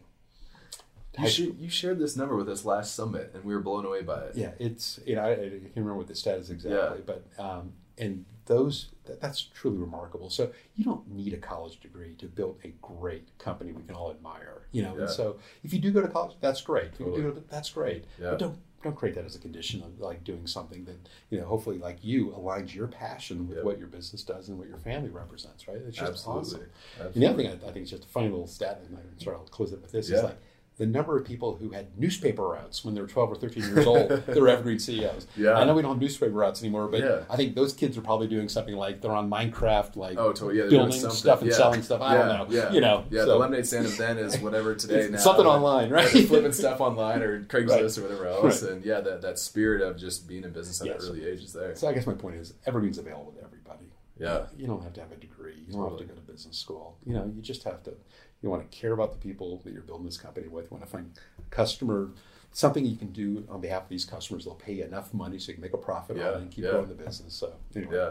you, sh- you shared this number with us last summit, and we were blown away by it. Yeah, it's you know I, I can't remember what the stat is exactly, but um, and those that, that's truly remarkable. So you don't need a college degree to build a great company we can all admire. You know, Yeah. and so if you do go to college, that's great. If you Totally. do go to- that's great. Yeah. But don't don't create that as a condition of like doing something that you know hopefully like you aligns your passion with Yep. what your business does and what your family represents. Right? It's just Absolutely. awesome. Absolutely. And the other thing I, I think is just a funny little stat, and I'm sorry, I'll close it with this, Yeah. is like the number of people who had newspaper routes when they were 12 or 13 years old, they were evergreen CEOs. Yeah. I know we don't have newspaper routes anymore, but Yeah. I think those kids are probably doing something like they're on Minecraft, like Oh, totally. Yeah, building stuff and Yeah. selling stuff. I yeah, don't know. Yeah, You know, yeah. so- the lemonade stand of then is whatever today now. something online, right? Flipping stuff online or Craigslist or whatever else, Right. and yeah, that, that spirit of just being in business at Yes. an early age is there. So I guess my point is evergreen's available to everybody. Yeah. You don't have to have a degree. You don't have to go to business school. You know, you just have to, you want to care about the people that you're building this company with. You want to find customer, something you can do on behalf of these customers. They'll pay you enough money so you can make a profit Yeah, on it and keep yeah. growing the business. So anyway, Yeah.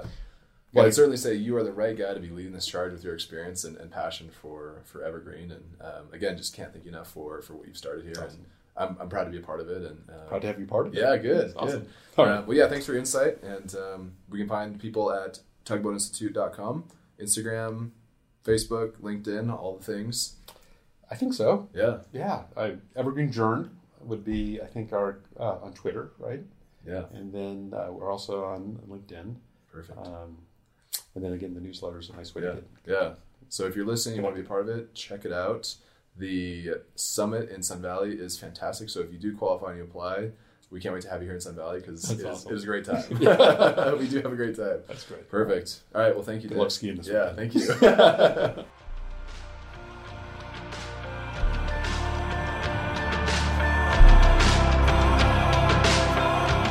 Well, I'd certainly say you are the right guy to be leading this charge with your experience and, and passion for, for Evergreen. And um, again, just can't thank you enough for, for what you've started here. Awesome. And I'm, I'm proud to be a part of it. And uh, proud to have you part of it. yeah, good, awesome. good. All right. Uh, well, yeah, thanks for your insight. And um, we can find people at tugboatinstitute.com, Instagram, Facebook, LinkedIn, all the things. I think so. Yeah, Yeah, I, Evergreen Journey would be, I think, our uh, on Twitter, right? yeah, And then uh, we're also on LinkedIn. perfect. Um, and then again, the newsletter is a nice way Yeah, to get. yeah. So if you're listening, you want to be part of it, check it out. The summit in Sun Valley is fantastic. So if you do qualify and you apply, we can't wait to have you here in Sun Valley because That's it, is- awesome. it is a great time. Yeah. we do have a great time. That's great. Perfect. All right. Well, thank you. Good Dave. luck skiing this Yeah, weekend. thank you.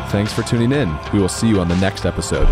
Thanks for tuning in. We will see you on the next episode.